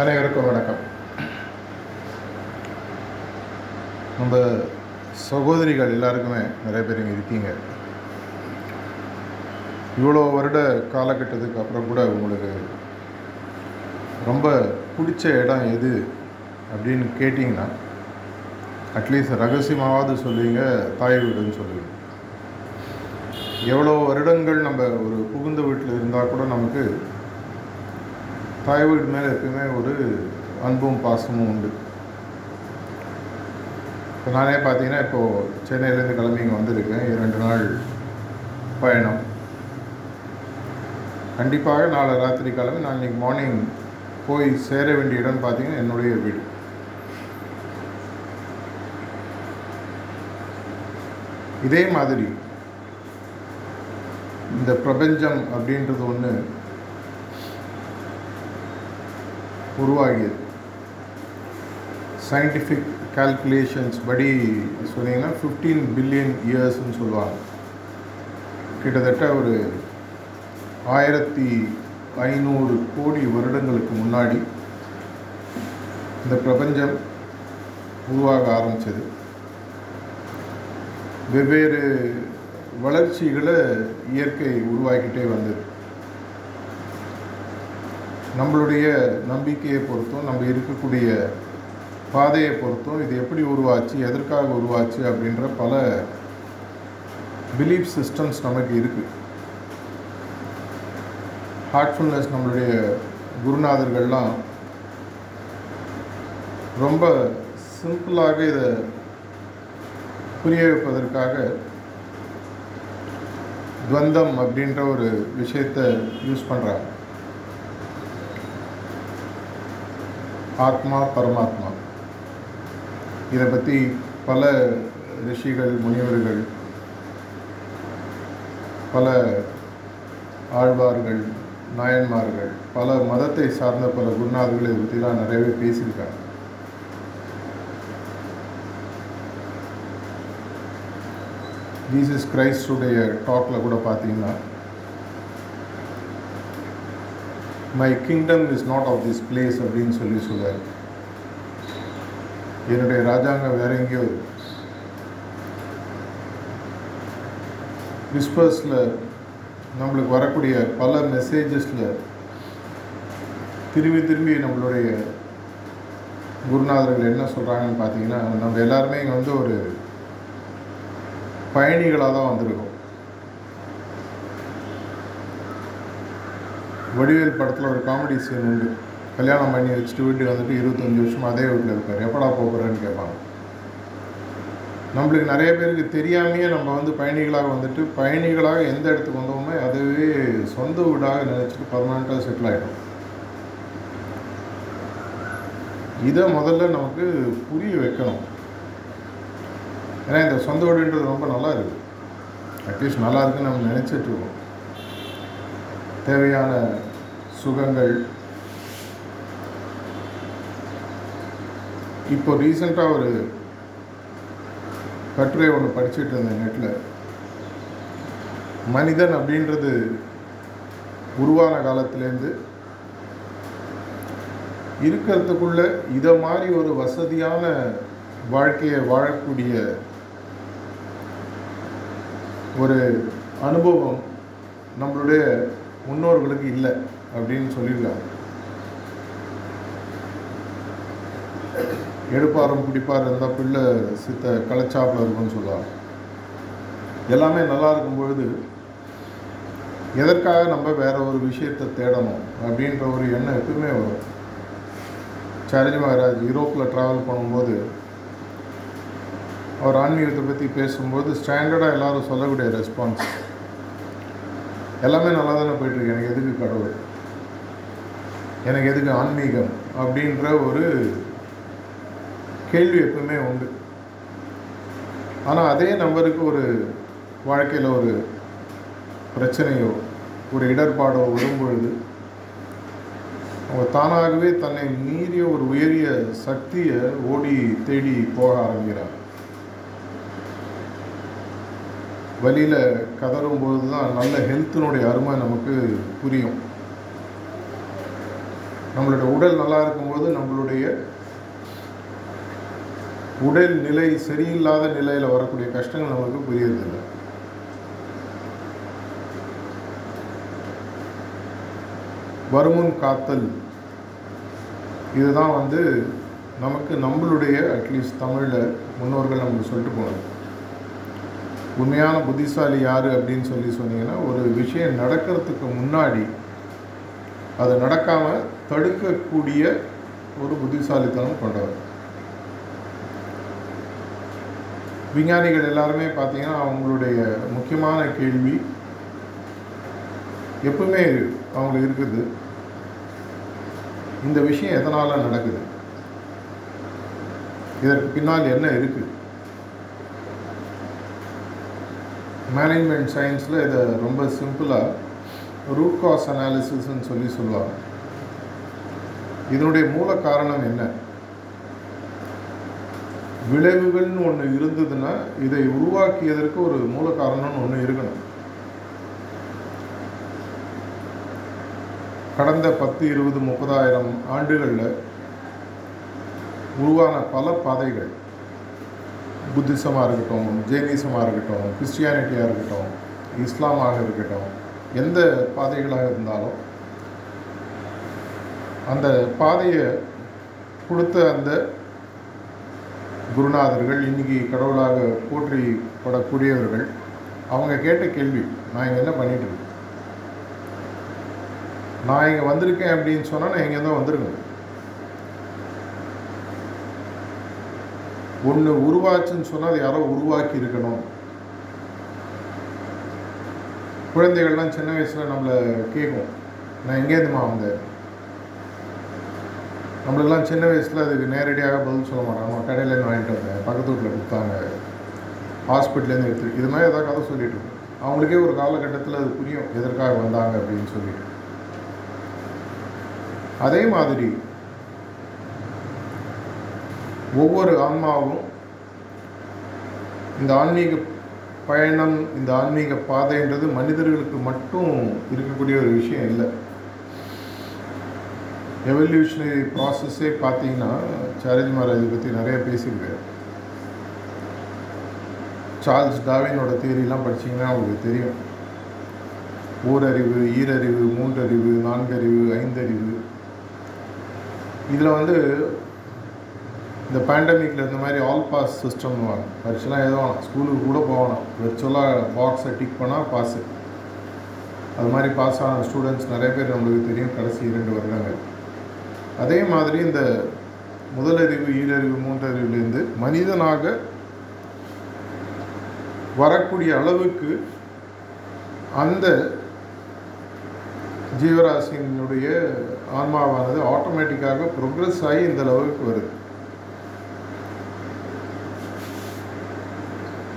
அனைவருக்கும் வணக்கம். நம்ம சகோதரிகள் எல்லாருக்குமே நிறைய பேர் இங்கே இருக்கீங்க. இவ்வளோ வருட காலகட்டத்துக்கு அப்புறம் கூட உங்களுக்கு ரொம்ப பிடிச்ச இடம் எது அப்படின்னு கேட்டிங்கன்னா அட்லீஸ்ட் ரகசியமாவது சொல்லுவீங்க தாய் வீடுன்னு சொல்லுவீங்க. எவ்வளோ வருடங்கள் நம்ம ஒரு புகுந்த வீட்டில் இருந்தால் கூட நமக்கு தாய்வீடு மேலே எப்பயுமே ஒரு அன்பும் பாசமும் உண்டு. இப்போ நானே பார்த்தீங்கன்னா இப்போது சென்னையிலேருந்து கிளம்பி இங்கே வந்திருக்கேன். இரண்டு நாள் பயணம். கண்டிப்பாக நாளை ராத்திரி கிளம்பி நான் இன்றைக்கி மார்னிங் போய் சேர வேண்டிய இடம் பார்த்தீங்கன்னா என்னுடைய வீடு. இதே மாதிரி இந்த பிரபஞ்சம் அப்படின்றது ஒன்று உருவாகியது. சயின்டிஃபிக் கால்குலேஷன்ஸ் படி சொன்னீங்கன்னா ஃபிஃப்டீன் பில்லியன் இயர்ஸ்னு சொல்லுவாங்க. கிட்டத்தட்ட ஒரு ஆயிரத்தி ஐநூறு கோடி வருடங்களுக்கு முன்னாடி இந்த பிரபஞ்சம் உருவாக ஆரம்பித்தது வெவ்வேறு வளர்ச்சிகளை இயற்கை உருவாக்கிட்டே வந்தது. நம்மளுடைய நம்பிக்கையை பொறுத்தும் நம்ம இருக்கக்கூடிய பாதையை பொறுத்தும் இது எப்படி உருவாச்சு எதற்காக உருவாச்சு அப்படின்ற பல பிலீஃப் சிஸ்டம்ஸ் நமக்கு இருக்குது ஹார்ட்ஃபுல்னஸ் நம்மளுடைய குருநாதர்கள்லாம் ரொம்ப சிம்பிளாக இதை புரிய வைப்பதற்காக துவந்தம் அப்படின்ற ஒரு விஷயத்தை யூஸ் பண்ணுறாங்க ஆத்மா பரமாத்மா. இதை பற்றி பல ரிஷிகள் முனிவர்கள் பல ஆழ்வார்கள் நாயன்மார்கள் பல மதத்தை சார்ந்த பல குருநாதர்கள் இதை பற்றிலாம் நிறையவே பேசியிருக்காங்க. ஜீசஸ் கிரைஸ்டுடைய டாக்கில் கூட பார்த்தீங்கன்னா my kingdom is not of this place அப்படின்னு சொல்லி சொல்வார். என்னுடைய ராஜாங்கம் வேற எங்கேயோ விஸ்பர்ஸில் நம்மளுக்கு வரக்கூடிய பல மெசேஜஸில் திரும்பி திரும்பி நம்மளுடைய குருநாதர்கள் என்ன சொல்கிறாங்கன்னு பார்த்தீங்கன்னா நம்ம எல்லாருமே இங்கே வந்து ஒரு பயணிகளாக தான் வந்திருக்கோம். வடிவேல் படத்தில் ஒரு காமெடி சீன் உண்டு. கல்யாணம் பண்ணி வச்சுட்டு வீட்டுக்கு வந்துட்டு இருபத்தஞ்சி வருஷம் அதே வீட்டில் இருப்பார் எப்படா போகிறேன்னு கேட்பாங்க. நம்மளுக்கு நிறைய பேருக்கு தெரியாமையே நம்ம வந்து பயணிகளாக வந்துட்டு பயணிகளாக எந்த இடத்துக்கு வந்தோமோ அதுவே சொந்த வீடாக நினச்சிட்டு பர்மனெண்ட்டாக செட்டில் ஆகிடும் இதை முதல்ல நமக்கு புரிய வைக்கணும். ஏன்னா இந்த சொந்த வீடுன்றது ரொம்ப நல்லா இருக்குது அட்லீஸ்ட் நல்லா இருக்குன்னு நம்ம நினச்சிட்டு இருக்கோம். தேவையான சுகங்கள். இப்போ ரீசெண்டாக ஒரு கட்டுரை ஒன்று படிச்சுட்டு இருந்தேன் நெட்டில் மனிதன் அப்படின்றது உருவான காலத்துலேருந்து இருக்கிறதுக்குள்ள இதை மாதிரி ஒரு வசதியான வாழ்க்கையை வாழக்கூடிய ஒரு அனுபவம் நம்மளுடைய முன்னோர்களுக்கு இல்லை. அப்படின்னு சொல்லியிருக்காரு எடுப்பாரம் பிடிப்பார் இருந்தால் பிள்ளை சித்த கலைச்சாப்பில் இருக்கும்னு சொல்லுவாங்க. எல்லாமே நல்லா இருக்கும் பொழுது எதற்காக நம்ம வேற ஒரு விஷயத்தை தேடணும் அப்படின்ற ஒரு எண்ணம் எப்பவுமே வரும். சரஞ்சி மகாராஜ் யூரோப்பில் ட்ராவல் பண்ணும்போது அவர் ஆன்மீகத்தை பற்றி பேசும்போது ஸ்டாண்டர்டாக எல்லோரும் சொல்லக்கூடிய ரெஸ்பான்ஸ் எல்லாமே நல்லா தானே போயிட்டுருக்கு எனக்கு எதுக்கு கடவுள்? எனக்கு எதுக்கு ஆன்மீகம் அப்படின்ற ஒரு கேள்வி எப்பவுமே உண்டு. ஆனால் அதே நபருக்கு ஒரு வாழ்க்கையில் ஒரு பிரச்சனையோ ஒரு இடர்பாடோ வரும்பொழுது அவங்க தானாகவே தன்னை மீறிய ஒரு உயரிய சக்தியை ஓடி தேடி போக ஆரம்பிக்கிறார். வழியில் கதறும்போது தான் நல்ல ஹெல்த்தினுடைய அருமை நமக்கு புரியும். நம்மளுடைய உடல் நல்லா இருக்கும்போது நம்மளுடைய உடல் நிலை சரியில்லாத நிலையில் வரக்கூடிய கஷ்டங்கள் நமக்கு புரியறதில்லை. வருமுன் காத்தல். இதுதான் வந்து நமக்கு நம்மளுடைய அட்லீஸ்ட் தமிழில் முன்னோர்கள் நமக்கு சொல்லிட்டு போனது. உண்மையான புத்திசாலி யார் அப்படின்னு சொல்லி சொன்னீங்கன்னா ஒரு விஷயம் நடக்கிறதுக்கு முன்னாடி அது நடக்காமல் தடுக்கக்கூடிய ஒரு புத்திசாலித்தனம் கொண்டவர். விஞ்ஞானிகள் எல்லாருமே பார்த்தீங்கன்னா அவங்களுடைய முக்கியமான கேள்வி எப்பவுமே அவங்க இருக்குது. இந்த விஷயம் எதனால் நடக்குது? இதற்கு பின்னால் என்ன இருக்குது மேனேஜ்மெண்ட் சயின்ஸில் இதை ரொம்ப சிம்பிளாக ரூட் காஸ் அனாலிசிஸ்ன்னு சொல்லி சொல்லுவாங்க. இதனுடைய மூல காரணம் என்ன? விளைவுகள்னு ஒன்று இருந்ததுன்னா இதை உருவாக்கியதற்கு ஒரு மூல காரணம்னு ஒன்று இருக்கணும். கடந்த பத்து இருபது முப்பதாயிரம் ஆண்டுகளில் உருவான பல பாதைகள் புத்திசமாக இருக்கட்டும் ஜெயினிசமாக இருக்கட்டும் கிறிஸ்டியானிட்டியாக இருக்கட்டும் இஸ்லாமாக இருக்கட்டும் எந்த பாதைகளாக இருந்தாலும் அந்த பாதையை கொடுத்த அந்த குருநாதர்கள் இன்னைக்கு கடவுளாக போற்றிப்படக்கூடியவர்கள் அவங்க கேட்ட கேள்வி நான் இங்கே என்ன பண்ணிட்டு இருக்கேன்? நான் இங்கே வந்திருக்கேன் அப்படின்னு சொன்னால் நான் இங்கே தான் வந்திருக்கேன் ஒன்று உருவாச்சுன்னு சொன்னால் அது யாரோ உருவாக்கி இருக்கணும். குழந்தைகள்லாம் சின்ன வயசில் நம்மளை கேட்கும் நான் எங்கேருந்துமா வந்தேன்? நம்மளெல்லாம் சின்ன வயசில் அதுக்கு நேரடியாக பதில் சொல்ல மாட்டாங்க. நம்ம கடையிலேருந்து வாங்கிட்டு வந்தேன் பக்கத்து வீட்டில் கொடுத்தாங்க. ஹாஸ்பிட்டல்லேருந்து எடுத்து இது மாதிரி ஏதாவது கதை சொல்லிட்டு அவங்களுக்கே ஒரு காலகட்டத்தில் அது புரியும். எதற்காக வந்தாங்க அப்படின்னு சொல்லிட்டு. அதே மாதிரி ஒவ்வொரு ஆன்மாவும் இந்த ஆன்மீக பயணம் இந்த ஆன்மீக பாதைன்றது மனிதர்களுக்கு மட்டும் இருக்கக்கூடிய ஒரு விஷயம் இல்லை. எவல்யூஷனரி ப்ராசஸ்ஸே பார்த்தீங்கன்னா சாரஜி மகாராஜை பற்றி நிறைய பேசியிருக்காரு. சார்ல்ஸ் டாவினோட தியரிலாம் படிச்சீங்கன்னா உங்களுக்கு தெரியும். ஓரறிவு ஈரறிவு மூன்றறிவு நான்கறிவு ஐந்தறிவு. இதில் வந்து இந்த பேண்டமிக்கில் இந்த மாதிரி ஆல் பாஸ் சிஸ்டம் வாங்க பரிசுலாம் எதுவும் ஸ்கூலுக்கு கூட போகணும் விர்ச்சுவலாக பாக்ஸை டிக் பண்ணால் பாஸு அது மாதிரி பாஸ் ஆன ஸ்டூடெண்ட்ஸ் நிறைய பேர் நம்மளுக்கு தெரியும். கடைசி இரண்டு வருடங்கள். அதே மாதிரி இந்த முதலறிவு ஈரறிவு மூன்றறிவுலேருந்து மனிதனாக வரக்கூடிய அளவுக்கு அந்த ஜீவராசியினுடைய ஆன்மாவானது ஆட்டோமேட்டிக்காக ப்ரோக்ரஸ் ஆகி இந்த லெவலுக்கு வருது.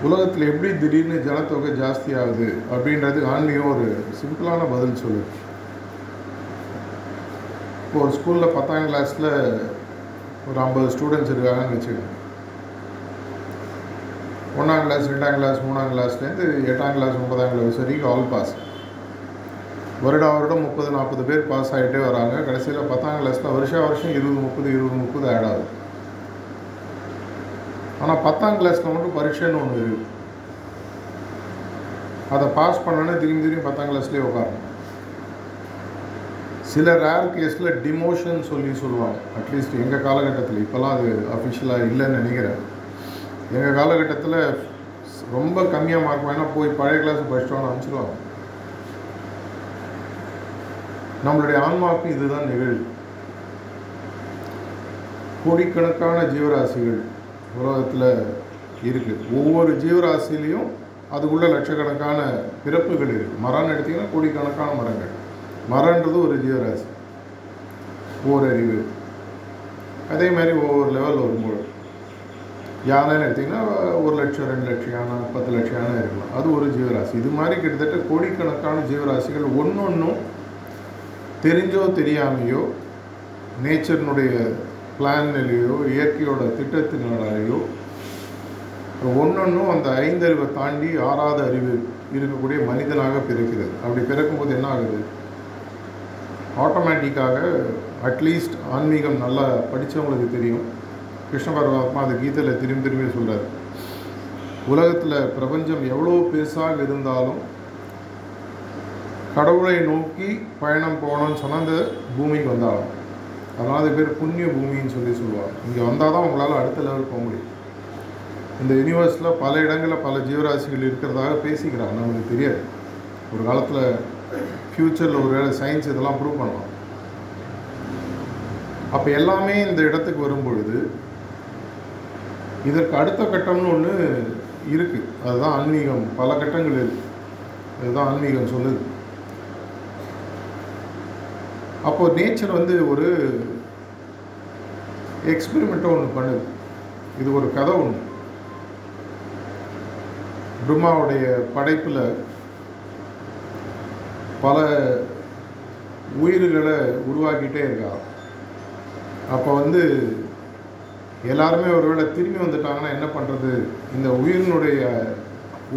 உலகத்தில் எப்படி திடீர்னு ஜனத்தொகை ஜாஸ்தி ஆகுது அப்படின்றது ஆன்மீகம் ஒரு சிம்பிளான பதில் சொல்லுது. இப்போ ஒரு ஸ்கூலில் பத்தாம் கிளாஸில் ஒரு ஐம்பது ஸ்டூடெண்ட்ஸ் இருக்காங்கன்னு வச்சுக்கோங்க. ஒன்றாம் கிளாஸ் ரெண்டாம் கிளாஸ் மூணாம் கிளாஸ்லேருந்து எட்டாம் கிளாஸ் ஒன்பதாம் கிளாஸ் வரைக்கும் ஆல் பாஸ் வருடம் வருடம் முப்பது நாற்பது பேர் பாஸ் ஆகிட்டே வராங்க. கடைசியில் பத்தாம் கிளாஸில் வருஷம் வருஷம் இருபது முப்பது இருபது முப்பது ஆட் ஆகுது. ஆனால் பத்தாம் கிளாஸில் மட்டும் பரீட்சைன்னு ஒன்று இருக்குது அதை பாஸ் பண்ணோன்னே திரும்பி திரும்பி பத்தாம் கிளாஸ்லேயே உட்காரணும். சில ரேர் கேஸில் டிமோஷன் சொல்லி சொல்லுவாங்க. அட்லீஸ்ட் எங்கள் காலகட்டத்தில். இப்போல்லாம் அது அஃபிஷியலாக இல்லைன்னு நினைக்கிறேன். எங்கள் காலகட்டத்தில் ரொம்ப கம்மியாக மார்க் வேணால் போய் பழைய கிளாஸ் படிச்சிட்டோன்னு அனுப்பிச்சிடுவாங்க நம்மளுடைய ஆன்மாவுக்கு இதுதான் நிகழ்வு. கோடிக்கணக்கான ஜீவராசிகள் உலகத்தில் இருக்குது ஒவ்வொரு ஜீவராசிலையும் அதுக்குள்ள லட்சக்கணக்கான பிறப்புகள் இருக்குது மரம்னு எடுத்திங்கன்னா கோடிக்கணக்கான மரங்கள். மரன்றது ஒரு ஜீவராசி. ஓரறிவு. அதே மாதிரி ஒவ்வொரு லெவல் வரும்போது. யானைன்னு எடுத்திங்கன்னா ஒரு லட்சம் ரெண்டு லட்சம் யானை பத்து லட்சம் யானை இருக்கலாம். அது ஒரு ஜீவராசி. இது மாதிரி கிட்டத்தட்ட கோடிக்கணக்கான ஜீவராசிகள் ஒன்றொன்றும் தெரிஞ்சோ தெரியாமையோ நேச்சர்னுடைய பிளான்லையோ இயற்கையோட திட்டத்தினாலேயோ ஒன்றொன்றும் அந்த ஐந்தறிவை தாண்டி ஆறாவது அறிவு இருக்கக்கூடிய மனிதனாக பிறக்கிறது. அப்படி பிறக்கும்போது என்ன ஆகுது? ஆட்டோமேட்டிக்காக அட்லீஸ்ட் ஆன்மீகம் நல்லா படித்தவங்களுக்கு தெரியும். கிருஷ்ண பரமாத்மா அந்த கீதையில் திரும்பி திரும்பி சொல்கிறார் உலகத்தில் பிரபஞ்சம் எவ்வளோ பெருசாக இருந்தாலும் கடவுளை நோக்கி பயணம் போகணும்னு சொன்னால் அந்த பூமிக்கு வந்தாலும் அதனால் அது பேர் புண்ணிய பூமின்னு சொல்லி சொல்லுவாங்க. இங்கே வந்தால் தான் உங்களால் அடுத்த லெவல் போக முடியும். இந்த யூனிவர்ஸில் பல இடங்களில் பல ஜீவராசிகள் இருக்கிறதாக பேசிக்கிறாங்க. நமக்கு தெரியாது. ஒரு காலத்தில் ஃப்யூச்சரில் ஒரு வேளை சயின்ஸ் இதெல்லாம் ப்ரூவ் பண்ணலாம் அப்போ எல்லாமே இந்த இடத்துக்கு வரும்பொழுது இதற்கு அடுத்த கட்டம்னு ஒன்று இருக்குது அதுதான் ஆன்மீகம். பல கட்டங்கள் இருக்குது அதுதான் ஆன்மீகம் சொல்லுது. அப்போது நேச்சர் வந்து ஒரு எக்ஸ்பெரிமெண்ட்டை ஒன்று பண்ணுது. இது ஒரு கதை ஒன்று பிரம்மாவுடைய படைப்பில் பல உயிர்களை உருவாக்கிட்டே இருக்கா. அப்போ வந்து எல்லாருமே ஒருவேளை திரும்பி வந்துட்டாங்கன்னா என்ன பண்ணுறது இந்த உயிரினுடைய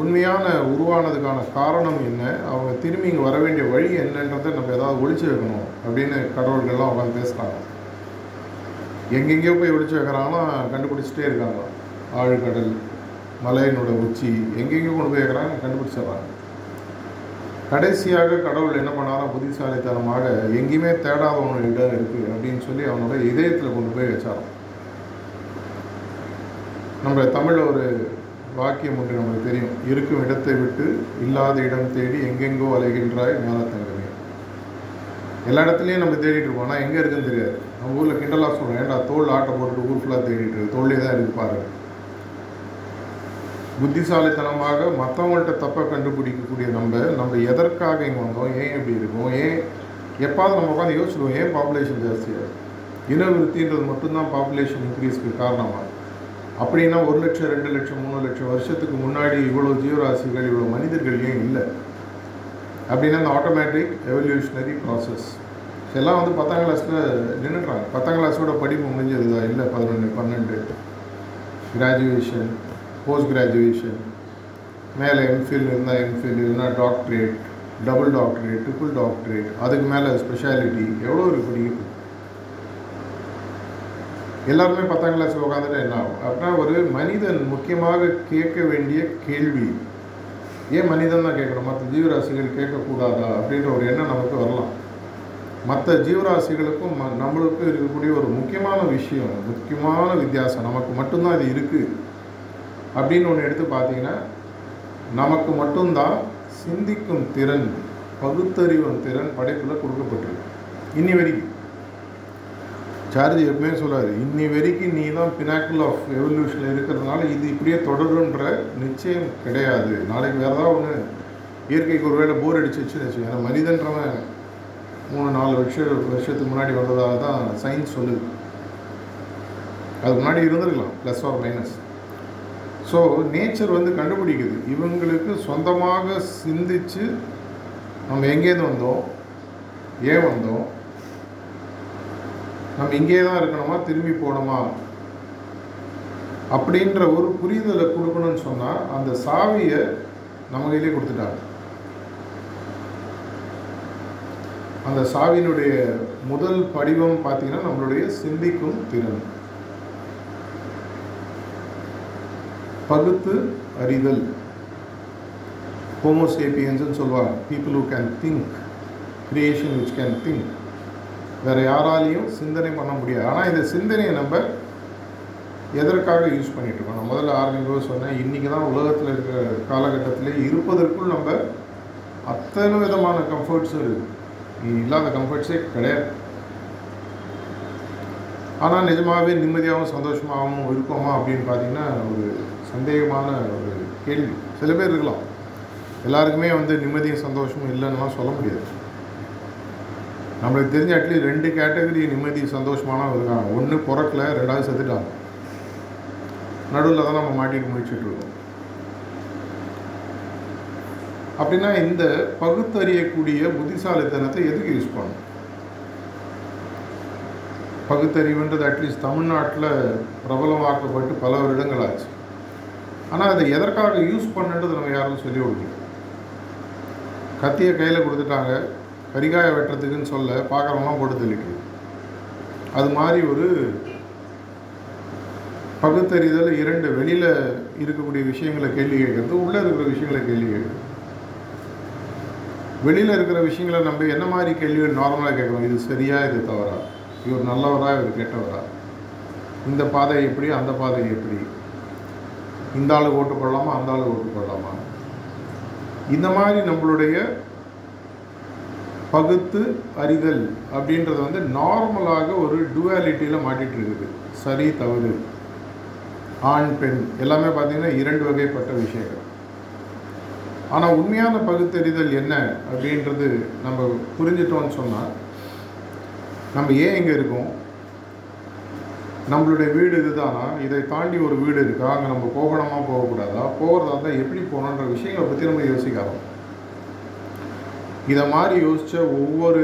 உண்மையான உருவானதுக்கான காரணம் என்ன? அவங்க திரும்பி இங்கே வர வேண்டிய வழி என்னன்றதை நம்ம ஏதாவது ஒழிச்சு வைக்கணும் அப்படின்னு கடவுள்கள்லாம் உட்காந்து பேசுகிறாங்க எங்கெங்கேயோ போய் ஒழிச்சு வைக்கிறாங்கன்னா கண்டுபிடிச்சிட்டே இருக்காங்க. ஆழ்கடல் மலையினோட உச்சி எங்கெங்கேயோ கொண்டு போய் வைக்கிறாங்க கண்டுபிடிச்சிடுறாங்க. கடைசியாக கடவுள் என்ன பண்ணாலும் புத்திசாலித்தனமாக எங்கேயுமே தேடாத ஒன்று இடம் இருக்குது அப்படின்னு சொல்லி அவனோட இதயத்தில் கொண்டு போய் வச்சாராம். நம்ம தமிழில் ஒரு வாக்கியம் ஒன்று நமக்கு தெரியும். இருக்கும் இடத்தை விட்டு இல்லாத இடம் தேடி எங்கெங்கோ அலைகின்றாய் ஞானத்தங்கமே. எல்லா இடத்துலையும் நம்ம தேடிட்டு இருக்கோம். ஆனால் எங்கே இருக்குன்னு தெரியாது. நம்ம ஊரில் கிண்டலாக சொல்கிறோம் ஏன்டா தோல் ஆட்டை போட்டுட்டு ஊர் ஃபுல்லாக தேடிட்டு இருக்கு. தோல்லே தான் இருக்கு புத்திசாலித்தனமாக மற்றவங்கள்ட்ட தப்பை கண்டுபிடிக்கக்கூடிய நம்ம நம்ம எதற்காக இங்கே வந்தோம்? ஏன் இப்படி இருக்கோம்? ஏன் எப்பாவது நம்ம உட்காந்து யோசிச்சிடுவோம் ஏன் பாப்புலேஷன் ஜாஸ்தியாக இனவிருத்தின்றது மட்டும்தான் பாப்புலேஷன் இன்க்ரீஸ்க்கு காரணமாக அப்படின்னா ஒரு லட்சம் ரெண்டு லட்சம் மூணு லட்சம் வருஷத்துக்கு முன்னாடி இவ்வளோ ஜீவராசிகள் இவ்வளோ மனிதர்கள் ஏன் இல்லை? அப்படின்னா அந்த ஆட்டோமேட்டிக் எவல்யூஷனரி ப்ராசஸ் எல்லாம் வந்து பத்தாம் கிளாஸில் நின்றுடுறாங்க பத்தாம் கிளாஸோட படிப்பு முடிஞ்சது தான் இல்லை பதினொன்று பன்னெண்டு. கிராஜுவேஷன் போஸ்ட் கிராஜுவேஷன் மேலே எம்ஃபில் இருந்தால் எம்ஃபில் இல்லைனா doctorate double doctorate triple doctorate அதுக்கு மேலே ஸ்பெஷாலிட்டி எவ்வளோ இருக்குது படிக்கிறது எல்லாருமே பத்தாம் கிளாஸ் உட்காந்துட்டு என்ன ஆகும்? அப்படின்னா ஒரு மனிதன் முக்கியமாக கேட்க வேண்டிய கேள்வி. ஏன் மனிதன் தான் கேட்கணும்? மற்ற ஜீவராசிகள் கேட்கக்கூடாதா? அப்படின்ற ஒரு எண்ணம் நமக்கு வரலாம். மற்ற ஜீவராசிகளுக்கும் ம- நம்மளுக்கும் இருக்கக்கூடிய ஒரு முக்கியமான விஷயம் முக்கியமான வித்தியாசம். நமக்கு மட்டும்தான் இது இருக்குது அப்படின்னு ஒன்று எடுத்து பார்த்தீங்கன்னா நமக்கு மட்டும்தான் சிந்திக்கும் திறன் பகுத்தறிவும் திறன் படைப்பில் கொடுக்கப்பட்டிருக்கு. இன்னி வரைக்கும். சார்ஜ் எப்பவுமே சொல்லார் இன்னி வரைக்கும் நீ தான் பினாக்கிள் ஆஃப் எவல்யூஷனில் இருக்கிறதுனால இது இப்படியே தொடருன்ற நிச்சயம் கிடையாது. நாளைக்கு வேறு ஏதாவது ஒன்று இயற்கைக்கு ஒரு வேளை போர் அடிச்சிச்சுன்னு வச்சுக்கோங்க ஏன்னா மனிதன்றவன் மூணு நாலு வருஷம் வருஷத்துக்கு முன்னாடி வந்ததாக தான் சயின்ஸ் சொல்லுது. அதுக்கு முன்னாடி இருந்திருக்கலாம் plus or minus so nature வந்து கண்டுபிடிக்குது. இவங்களுக்கு சொந்தமாக சிந்திச்சு நம்ம எங்கேருந்து வந்தோம்? ஏன் வந்தோம்? நம்ம இங்கே தான் இருக்கணுமா? திரும்பி போகணுமா? அப்படின்ற ஒரு புரிதலை கொடுக்கணும்னு சொன்னால் அந்த சாவியை நம்ம கையிலே கொடுத்துட்டாங்க. அந்த சாவியினுடைய முதல் படிவம் பார்த்தீங்கன்னா நம்மளுடைய சிந்திக்கும் திறன். பகுத்து அறிதல் ஹோமோசேப்பியன்ஸ்னு சொல்லுவாங்க people who can think creation which can think வேறு யாராலையும் சிந்தனை பண்ண முடியாது. ஆனால் இந்த சிந்தனையை நம்ம எதற்காக யூஸ் பண்ணிகிட்ருக்கோம் இருக்கோம்? நான் முதல்ல ஆரம்பிக்கும் சொன்னேன் இன்றைக்கி தான் உலகத்தில் இருக்கிற காலகட்டத்தில் இருப்பதற்குள் நம்ம அத்தனை விதமான கம்ஃபர்ட்ஸும் இருக்குது இல்லாத கம்ஃபர்ட்ஸே கிடையாது. ஆனால் நிஜமாகவே நிம்மதியாகவும் சந்தோஷமாகவும் இருக்கோமா அப்படின்னு பார்த்தீங்கன்னா ஒரு சந்தேகமான ஒரு கேள்வி. சில பேர் இருக்கலாம். எல்லாருக்குமே வந்து நிம்மதியும் சந்தோஷமும் இல்லைன்னுலாம் சொல்ல முடியாது. நம்மளுக்கு தெரிஞ்ச அட்லீஸ்ட் ரெண்டு கேட்டகரி நிம்மதி சந்தோஷமானவங்க இருக்காங்க ஒன்று பிறக்கல ரெண்டாவது செத்துட்டாங்க. நடுவில் தான் நம்ம மாட்டிட்டு முடிச்சுட்டு இருக்கோம். அப்படின்னா இந்த பகுத்தறியக்கூடிய புத்திசாலித்தனத்தை எதுக்கு யூஸ் பண்ணணும்? பகுத்தறிவுன்றது அட்லீஸ்ட் தமிழ்நாட்டில் பிரபலமாக்கப்பட்டு பல வருடங்கள் ஆச்சு. ஆனால் அதை எதற்காக யூஸ் பண்ணுன்றது நம்ம யாரும் சொல்லி கொடுக்கல. கத்தியை கையில் கொடுத்துட்டாங்க. கரிகாய வெட்டுறதுக்குன்னு சொல்ல பார்க்குறவங்களாம் போட்டு அது மாதிரி ஒரு பகுத்தறிதல் இரண்டு வெளியில் இருக்கக்கூடிய விஷயங்களை கேள்வி கேட்கறது உள்ளே இருக்கிற விஷயங்களை கேள்வி கேட்குறது. வெளியில் இருக்கிற விஷயங்களை நம்ம என்ன மாதிரி கேள்விகள் நார்மலாக கேட்குறோம் இது சரியா இது தவறா? இவர் நல்லவரா இவர் கெட்டவரா? இந்த பாதை எப்படி அந்த பாதை எப்படி? இந்த ஆளுக்கு ஓட்டு போடலாமா அந்த ஆளுக்கு ஓட்டு போடலாமா இந்த மாதிரி நம்மளுடைய பகுத்து அறிதல் அப்படின்றது வந்து நார்மலாக ஒரு டுவாலிட்டியில் மாட்டிகிட்டு இருக்குது சரி தவறு. ஆண் பெண். எல்லாமே பார்த்திங்கன்னா இரண்டு வகைப்பட்ட விஷயங்கள். ஆனால் உண்மையான பகுத்தறிதல் என்ன அப்படின்றது நம்ம புரிஞ்சிட்டோம்னு சொன்னால் நம்ம ஏன் இங்கே இருக்கோம்? நம்மளுடைய வீடு இதுதானா? இதை தாண்டி ஒரு வீடு இருக்கா? அங்கே நம்ம போகணுமா போகக்கூடாதா? போகிறதா இருந்தால் எப்படி போகணுன்ற விஷயங்களை பற்றி நம்ம யோசிக்காதோம். இதை மாதிரி யோசித்த ஒவ்வொரு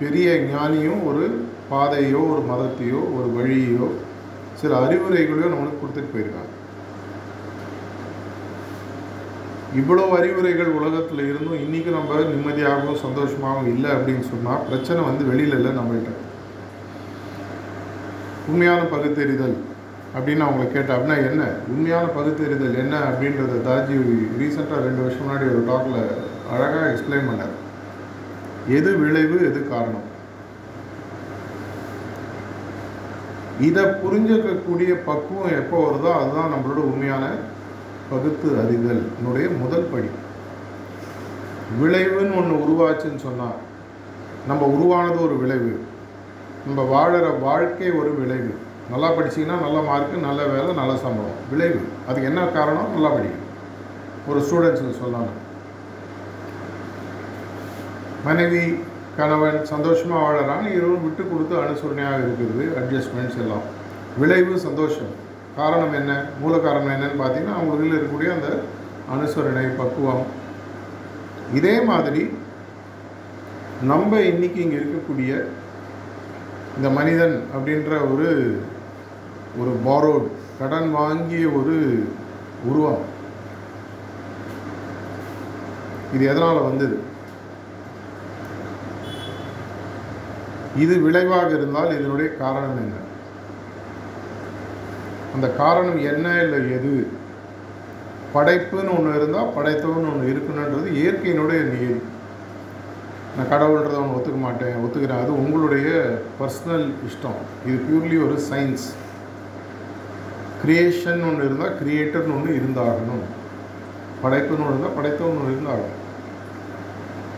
பெரிய ஞானியும் ஒரு பாதையோ ஒரு மதத்தையோ ஒரு வழியோ சில அறிவுரைகளையோ நம்மளுக்கு கொடுத்துட்டு போயிருக்காங்க. இவ்வளோ அறிவுரைகள் உலகத்தில் இருந்தும் இன்றைக்கி நம்ம நிம்மதியாகவும் சந்தோஷமாகவும் இல்லை அப்படின்னு சொன்னால் பிரச்சனை வந்து வெளியில் இல்லை நம்மள்கிட்ட உண்மையான பகுத்தறிதல் அப்படின்னு அவங்கள கேட்டேன் அப்படின்னா என்ன? உண்மையான பகுத்தறிதல் என்ன அப்படின்றத தாஜி ரீசெண்டாக ரெண்டு வருஷம் முன்னாடி ஒரு டாக்கில் அழகாக எக்ஸ்பிளைன் பண்ணார். எது விளைவு எது காரணம்? இதை புரிஞ்சுக்கக்கூடிய பக்குவம் எப்போ வருதோ அதுதான் நம்மளோட உண்மையான பகுத்து அறிதல்னுடைய முதல் படி. விளைவுன்னு ஒன்று உருவாச்சுன்னு சொன்னால் நம்ம உருவானது ஒரு விளைவு. நம்ம வாழற வாழ்க்கை ஒரு விளைவு. நல்லா படிச்சீங்கன்னா நல்ல மார்க்கு நல்ல வேலை நல்ல சம்பளம். விளைவு. அதுக்கு என்ன காரணம்? நல்லா படிக்கணும். ஒரு ஸ்டூடெண்ட்ஸுக்கு சொல்லணும் மனைவி கணவன் சந்தோஷமாக வாழறாங்க. இருவரும் விட்டு கொடுத்து அனுசரணையாக இருக்கிறது அட்ஜஸ்ட்மெண்ட்ஸ் எல்லாம். விளைவு சந்தோஷம். காரணம் என்ன? மூல காரணம் என்னன்னு பார்த்தீங்கன்னா அவங்களுக்குள்ள இருக்கக்கூடிய அந்த அனுசரணை பக்குவம். இதே மாதிரி நம்ம இன்னைக்கு இங்கே இருக்கக்கூடிய இந்த மனிதன் அப்படின்ற ஒரு ஒரு பாரோட் கடன் வாங்கிய ஒரு உருவம். இது எதனால் வந்தது? இது விளைவாக இருந்தால் இதனுடைய காரணம் என்ன? அந்த காரணம் என்ன இல்லை எது? படைப்புன்னு ஒன்று இருந்தால் படைத்தவன் ஒன்று இருக்கணுன்றது இயற்கையினுடைய நியதி. நான் கடவுள்ன்றதை ஒன்று ஒத்துக்க மாட்டேன் ஒத்துக்கிறேன். அது உங்களுடைய பர்சனல் இஷ்டம். இது பியூர்லி ஒரு சயின்ஸ் கிரியேஷன் ஒன்று இருந்தால் கிரியேட்டர்னு ஒன்று இருந்தாகணும். படைப்புன்னு ஒன்று இருந்தால் படைத்தவன் ஒன்று இருந்தாகணும்.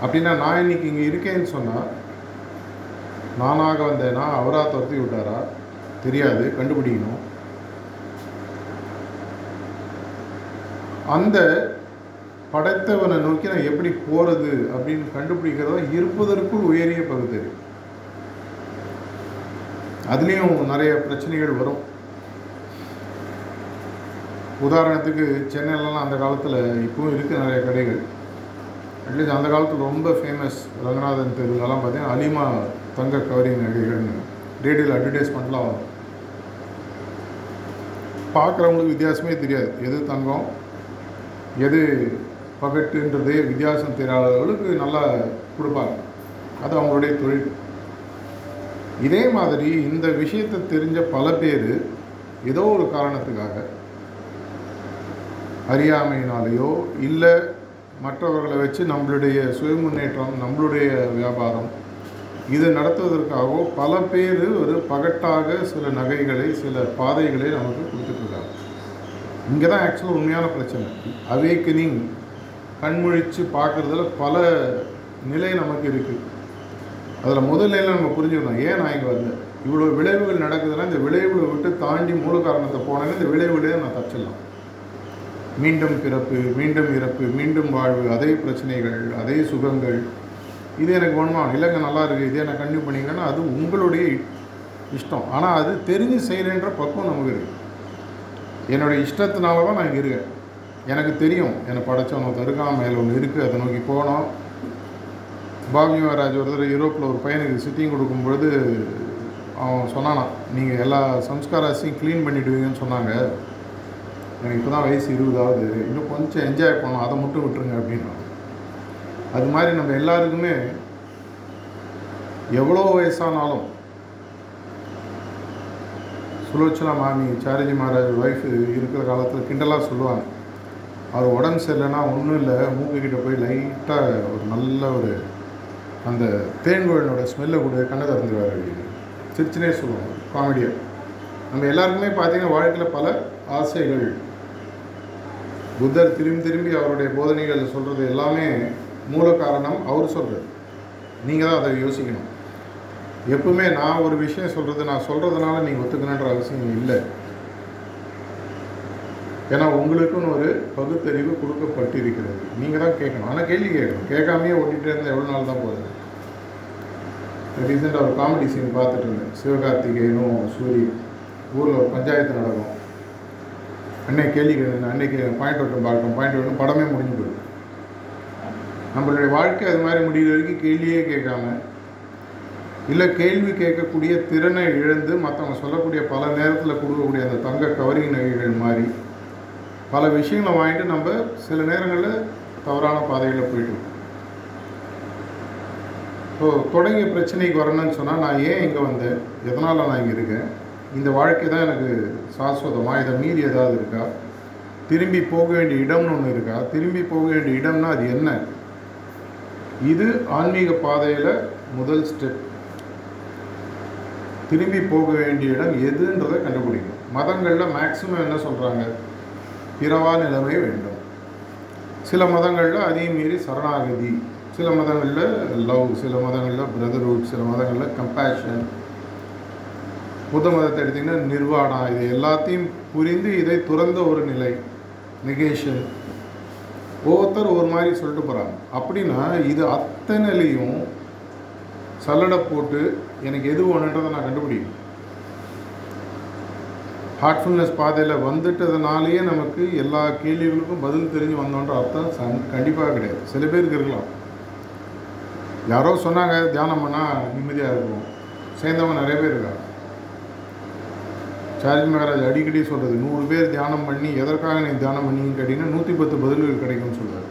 அப்படின்னா நான் இன்னைக்கு இங்கே இருக்கேன்னு சொன்னால் நானாக வந்தேன்னா அவராக துரத்தி விட்டாரா? தெரியாது கண்டுபிடிக்கணும். அந்த படைத்தவனை நோக்கி நான் எப்படி போகிறது அப்படின்னு கண்டுபிடிக்கிறதா இருப்பதற்குள் உயரிய பகுத்தறி அதுலேயும் நிறைய பிரச்சனைகள் வரும். உதாரணத்துக்கு சென்னையிலலாம் அந்த காலத்தில் இப்போவும் இருக்குது நிறைய கடைகள். அட்லீஸ்ட் அந்த காலத்தில் ரொம்ப ஃபேமஸ் ரங்கநாதன் தெருவிலலாம் பார்த்தீங்கன்னா அலிமா தங்க கவரிங் நகைகள்னு ரேடியோவில் அட்வர்டைஸ்மெண்ட்லாம் வரும். பார்க்குறவங்களுக்கு வித்தியாசமே தெரியாது. எது தங்கம் எது பகட்டுன்றது வித்தியாசம் தெரியாதவர்களுக்கு நல்லா கொடுப்பாங்க. அது அவங்களுடைய தொழில். இதே மாதிரி இந்த விஷயத்தை தெரிஞ்ச பல பேர் ஏதோ ஒரு காரணத்துக்காக அறியாமையினாலேயோ இல்லை மற்றவர்களை வச்சு நம்மளுடைய சுய முன்னேற்றம் நம்மளுடைய வியாபாரம் இது நடத்துவதற்காகவோ பல பேர் ஒரு பகட்டாக சில நகைகளை சில பாதைகளை நமக்கு கொடுத்துட்ருக்காங்க இங்கே தான் ஆக்சுவலாக உண்மையான பிரச்சனை. அவேக்கனிங் கண்மொழித்து பார்க்குறதுல பல நிலை நமக்கு இருக்குது அதில் முதல் நிலையில் நம்ம புரிஞ்சுக்கணும் ஏன் நான் இங்கே வந்தேன்? இவ்வளோ விளைவுகள் நடக்குதுன்னா இந்த விளைவுகளை விட்டு தாண்டி மூல காரணத்தை போனேன்னா இந்த விளைவுகளே நான் தச்சிடலாம் மீண்டும் பிறப்பு மீண்டும் இறப்பு மீண்டும் வாழ்வு அதே பிரச்சனைகள் அதே சுகங்கள். இது எனக்கு வேணுமா இல்லைங்க நல்லா இருக்குது இதே நான் கண்டினியூ பண்ணிங்கன்னா அது உங்களுடைய இஷ்டம். ஆனால் அது தெரிஞ்சு செய்கிறேன்ற பக்குவம் நமக்கு இருக்குது என்னுடைய இஷ்டத்தினால தான் நான் இங்கே இருக்கேன். எனக்கு தெரியும். என்னை படைச்சவன் ஒருத்தர் இருக்கான் மேலே ஒன்று இருக்குது அதை நோக்கி போனோம். பாபி மகாராஜ் ஒரு யூரோப்பில் ஒரு பையனுக்கு சிட்டிங் கொடுக்கும்பொழுது அவன் சொன்னானா நீங்கள் எல்லா சம்ஸ்காராசையும் க்ளீன் பண்ணிவிடுவீங்கன்னு சொன்னாங்க. எனக்கு இப்போ தான் வயசு இருபதாவது இன்னும் கொஞ்சம் என்ஜாய் பண்ணோம் அதை மட்டும் விட்டுருங்க அப்படின்னா அது மாதிரி நம்ம எல்லாருக்குமே எவ்வளோ வயசானாலும் சுலோச்சனா மாமி சாரஜி மகாராஜ் ஒய்ஃப் இருக்கிற காலத்தில் கிண்டலாக சொல்லுவாங்க. அவர் உடம்பு சரியில்லைன்னா ஒன்றும் இல்லை. மூக்குக்கிட்ட போய் லைட்டாக ஒரு நல்ல ஒரு அந்த தேன்குழலோட ஸ்மெல்லை கூட கண்ணை திறந்துருவார் அப்படின்னு சிரிச்சுனே சொல்லுவாங்க காமெடியாக நம்ம எல்லாருக்குமே பார்த்தீங்கன்னா வாழ்க்கையில் பல ஆசைகள். புத்தர் திரும்பி திரும்பி அவருடைய போதனைகள் சொல்கிறது எல்லாமே மூல காரணம் அவர் சொல்கிறது நீங்கள் தான் அதை யோசிக்கணும். எப்பவுமே நான் ஒரு விஷயம் சொல்கிறது நான் சொல்கிறதுனால நீங்கள் ஒத்துக்கணுன்ற அவசியம் இல்லை. ஏன்னா உங்களுக்குன்னு ஒரு பகுத்தறிவு கொடுக்கப்பட்டிருக்கிறது. நீங்கள் தான் கேட்கணும். ஆனால் கேள்வி கேட்கணும். கேட்காமையே ஓட்டிகிட்டே இருந்தால் எவ்வளோ நாள் தான் போகுது? ரீசெண்டாக ஒரு காமெடி சீன் பார்த்துட்டு இருந்தேன். சிவகார்த்திகேயனும் சூரி ஊரில் ஒரு பஞ்சாயத்து நடக்கும். அன்னைக்கு கேள்வி கேட்கணும் அன்னைக்கு பாயிண்ட் ஒட்டும் பார்க்கணும். பாயிண்ட் ஒட்டும் படமே முடிஞ்சு போயிடும் நம்மளுடைய வாழ்க்கை அது மாதிரி முடிகிற வரைக்கும் கேள்வியே கேட்காம இல்லை கேள்வி கேட்கக்கூடிய திறனை இழந்து மற்றவங்க சொல்லக்கூடிய பல நேரத்தில் கொடுக்கக்கூடிய அந்த தங்க கவரிங் நகைகள் மாதிரி பல விஷயங்களை வாங்கிட்டு நம்ம சில நேரங்களில் தவறான பாதையில் போயிட்டு ஸோ தொடங்கிய பிரச்சனைக்கு வரணும்னு சொன்னால் நான் ஏன் இங்கே வந்தேன்? எதனால் நான் இங்கே இருக்கேன்? இந்த வாழ்க்கை தான் எனக்கு சாஸ்வதமாக இதை மீறி ஏதாவது இருக்கா? திரும்பி போக வேண்டிய இடம்னு ஒன்று இருக்கா? திரும்பி போக வேண்டிய இடம்னா அது என்ன? இது ஆன்மீக பாதையில் முதல் ஸ்டெப் திரும்பி போக வேண்டிய இடம் எதுன்றதை கண்டுபிடிக்கணும். மதங்களில் மேக்சிமம் என்ன சொல்கிறாங்க இரவா நிலைமை வேண்டும். சில மதங்களில் அதையும் மீறி சரணாகதி சில மதங்களில் லவ் சில மதங்களில் பிரதர்ஹுட் சில மதங்களில் கம்பேஷன் புத்த மதத்தை எடுத்திங்கன்னா நிர்வாணா இது எல்லாத்தையும் புரிந்து இதை துறந்த ஒரு நிலை நெகேஷன் ஒவ்வொருத்தர் ஒரு மாதிரி சொல்லிட்டு போகிறாங்க அப்படின்னா இது அத்தனைலையும் சல்லடை போட்டு எனக்கு எது ஒன்றுன்றதை நான் கண்டுபிடிக்கணும். ஹார்ட்ஃபுல்னஸ் பாதையில் வந்துட்டதுனாலேயே நமக்கு எல்லா கேள்விகளுக்கும் பதில் தெரிஞ்சு வந்தோன்ற அர்த்தம் சன் கண்டிப்பாக கிடையாது. சில பேருக்கு இருக்கலாம். யாரோ சொன்னாங்க தியானம் பண்ணால் நிம்மதியாக இருக்கும். சேர்ந்தவங்க நிறைய பேர் இருக்காங்க. சார்ஜி மகாராஜ் அடிக்கடி சொல்கிறது நூறு பேர் தியானம் பண்ணி எதற்காக நீ தியானம் பண்ணீங்கன்னு கேட்டிங்கன்னா நூற்றி பத்து பதில்கள் கிடைக்கும்னு சொல்கிறார்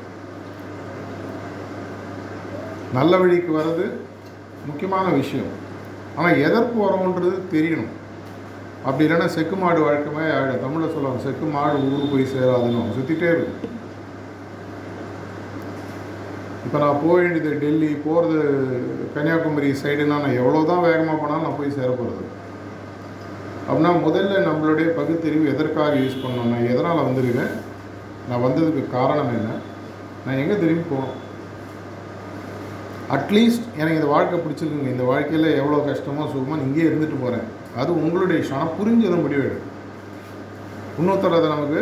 நல்ல வழிக்கு வர்றது முக்கியமான விஷயம். ஆனால் எதற்கு வரோன்றது தெரியணும். அப்படி இல்லைன்னா செக்கு மாடு வழக்கமே ஆகிடும் தமிழில் சொல்லுவாங்க செக்கு மாடு ஊர் போய் சேராதுன்னு. சுற்றிட்டே இருக்கும். இப்போ நான் போக வேண்டியது டெல்லி போகிறது கன்னியாகுமரி சைடுனா நான் எவ்வளோ தான் வேகமாக போனாலும் நான் போய் சேர போகிறது அப்படின்னா முதல்ல நம்மளுடைய பகுத்தறிவு எதற்காக யூஸ் பண்ணணும்? நான் எதனால் வந்திருக்கேன்? நான் வந்ததுக்கு காரணம் என்ன? நான் எங்கே திரும்பி போகணும்? அட்லீஸ்ட் எனக்கு இந்த வாழ்க்கை பிடிச்சிருக்குங்க. இந்த வாழ்க்கையில் எவ்வளோ கஷ்டமோ சுகமோ இங்கேயே இருந்துட்டு போகிறேன் அது உங்களுடைய இஷ்டம். ஆனால் புரிஞ்சதை முடிவெடு இன்னொருத்தர் அதை நமக்கு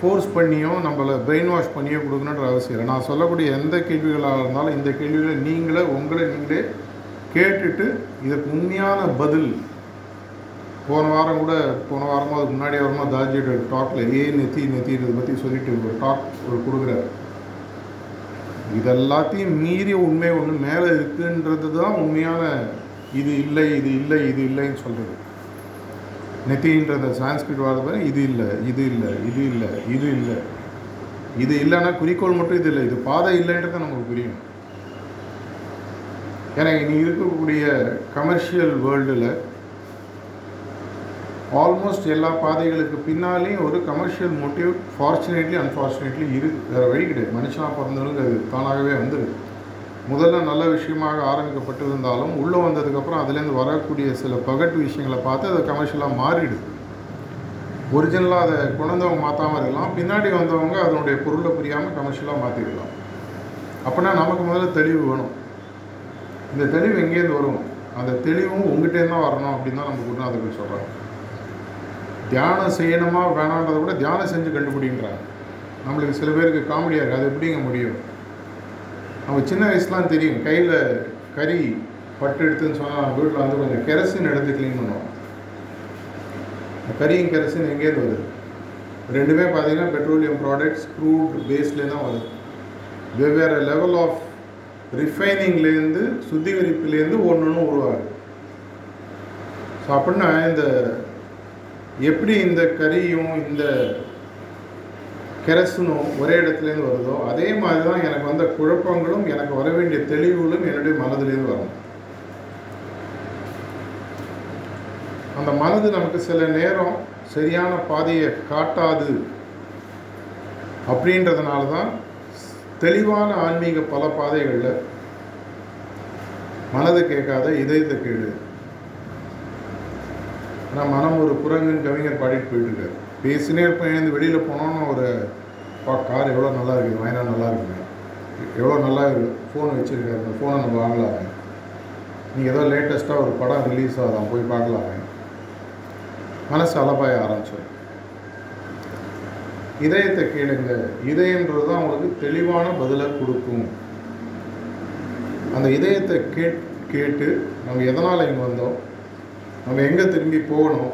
ஃபோர்ஸ் பண்ணியோ நம்மளை பிரெயின் வாஷ் பண்ணியோ கொடுக்கணுன்ற அவசியம் இல்லை. நான் சொல்லக்கூடிய எந்த கேள்விகளாக இருந்தாலும் இந்த கேள்விகளை நீங்களே உங்களை நீங்களே கேட்டுட்டு இதற்கு உண்மையான பதில். போன வாரம் கூட போன வாரமாக அதுக்கு முன்னாடி வாரமாக தாஜியோட டாக்கில் ஏ நெத்தி நெத்தி இதை பற்றி சொல்லிட்டு ஒரு டாக் ஒரு கொடுக்குறாரு. இதெல்லாத்தையும் மீறிய உண்மை ஒன்று மேலே இருக்குன்றது தான் உண்மையான இது இல்லை இது இல்லை இது இல்லைன்னு சொல்கிறது நெத்தின்ற அந்த சான்ஸ்கிரிட் வார்த்தை இது இல்லை இது இல்லை இது இல்லை இது இல்லை. இது இல்லைன்னா குறிக்கோள் மட்டும் இது இல்லை. இது பாதை இல்லைன்றது நமக்கு புரியும். ஏன்னா இனி இருக்கக்கூடிய கமர்ஷியல் வேர்ல்டில் ஆல்மோஸ்ட் எல்லா பாதைகளுக்கு பின்னாலேயும் ஒரு கமர்ஷியல் மோட்டிவ் ஃபார்ச்சுனேட்லி அன்ஃபார்ச்சுனேட்லி இருக்கு வேறு வழி கிடையாது. மனுஷனாக பிறந்தவனுக்கு அது தானாகவே வந்துருக்கு முதல்ல நல்ல விஷயமாக ஆரம்பிக்கப்பட்டிருந்தாலும் உள்ளே வந்ததுக்கப்புறம் அதுலேருந்து வரக்கூடிய சில பகட்டு விஷயங்களை பார்த்து அது கமர்ஷியலாக மாறிடுது. ஒரிஜினலாக அதை கொண்டவங்க மாற்றாமல் இருக்கலாம். பின்னாடி வந்தவங்க அதனுடைய பொருளை புரியாமல் கமர்ஷியலாக மாற்றிருக்கலாம் அப்படின்னா நமக்கு முதல்ல தெளிவு வேணும். இந்த தெளிவு எங்கேருந்து வரும்? அந்த தெளிவும் உங்ககிட்டேருந்து தான் வரணும் அப்படின்னு தான் நம்ம குருநாதர்கள் சொல்கிறாங்க தியானம் செய்யணுமா வேணான்றதை விட தியானம் செஞ்சு கண்டுபிடின்றாங்க நம்மளுக்கு சில பேருக்கு காமெடியாக இருக்குது அது எப்படிங்க முடியும்? நம்ம சின்ன வயசுலாம் தெரியும். கையில் கறி பட்டு எடுத்துன்னு சொன்னால் வீட்டில் வந்து கொஞ்சம் கெரசின் எடுத்து க்ளீன் பண்ணுவோம். கரியும் கெரசின் எங்கேருந்து வருது? ரெண்டுமே பார்த்தீங்கன்னா பெட்ரோலியம் ப்ராடக்ட்ஸ் க்ரூட் பேஸ்லே தான் வருது. வெவ்வேறு லெவல் ஆஃப் ரிஃபைனிங்லேருந்து சுத்திகரிப்புலேருந்து ஒன்று ஒன்று உருவாகுது. ஸோ அப்படின்னா இந்த எப்படி இந்த கறியும் இந்த கெரசனும் ஒரே இடத்துலேருந்து வருதோ அதே மாதிரி தான் எனக்கு வந்த குழப்பங்களும் எனக்கு வர வேண்டிய தெளிவுகளும் என்னுடைய மனதிலேருந்து வரும். அந்த மனது நமக்கு சில நேரம் சரியான பாதையை காட்டாது அப்படின்றதுனால தான் தெளிவான ஆன்மீக பல பாதைகளில் மனது கேட்காத இதயத்தை கேடு. ஆனால் மனம் ஒரு குரங்குன்னு கவிஞர் பாடிட்டு போயிட்டு பேசினே இருப்பேன் எழுந்து வெளியில் போனோன்னு ஒரு பா கார் எவ்வளோ நல்லா இருக்குது வாங்கினா நல்லா இருக்குங்க எவ்வளோ நல்லா இருக்குது ஃபோன் வச்சுருக்காரு அந்த ஃபோனை நம்ம வாங்கலாமே. நீங்கள் ஏதோ லேட்டஸ்ட்டாக ஒரு படம் ரிலீஸ் ஆகலாம் போய் பார்க்கலாமே. மனசு அலப்பாய ஆரம்பிச்சிடும் இதயத்தை கேளுங்க இதயன்றது தான் உங்களுக்கு தெளிவான பதிலை கொடுக்கும். அந்த இதயத்தை கேட் கேட்டு நம்ம எதனால் இங்கே வந்தோம் நம்ம எங்கே திரும்பி போகணும்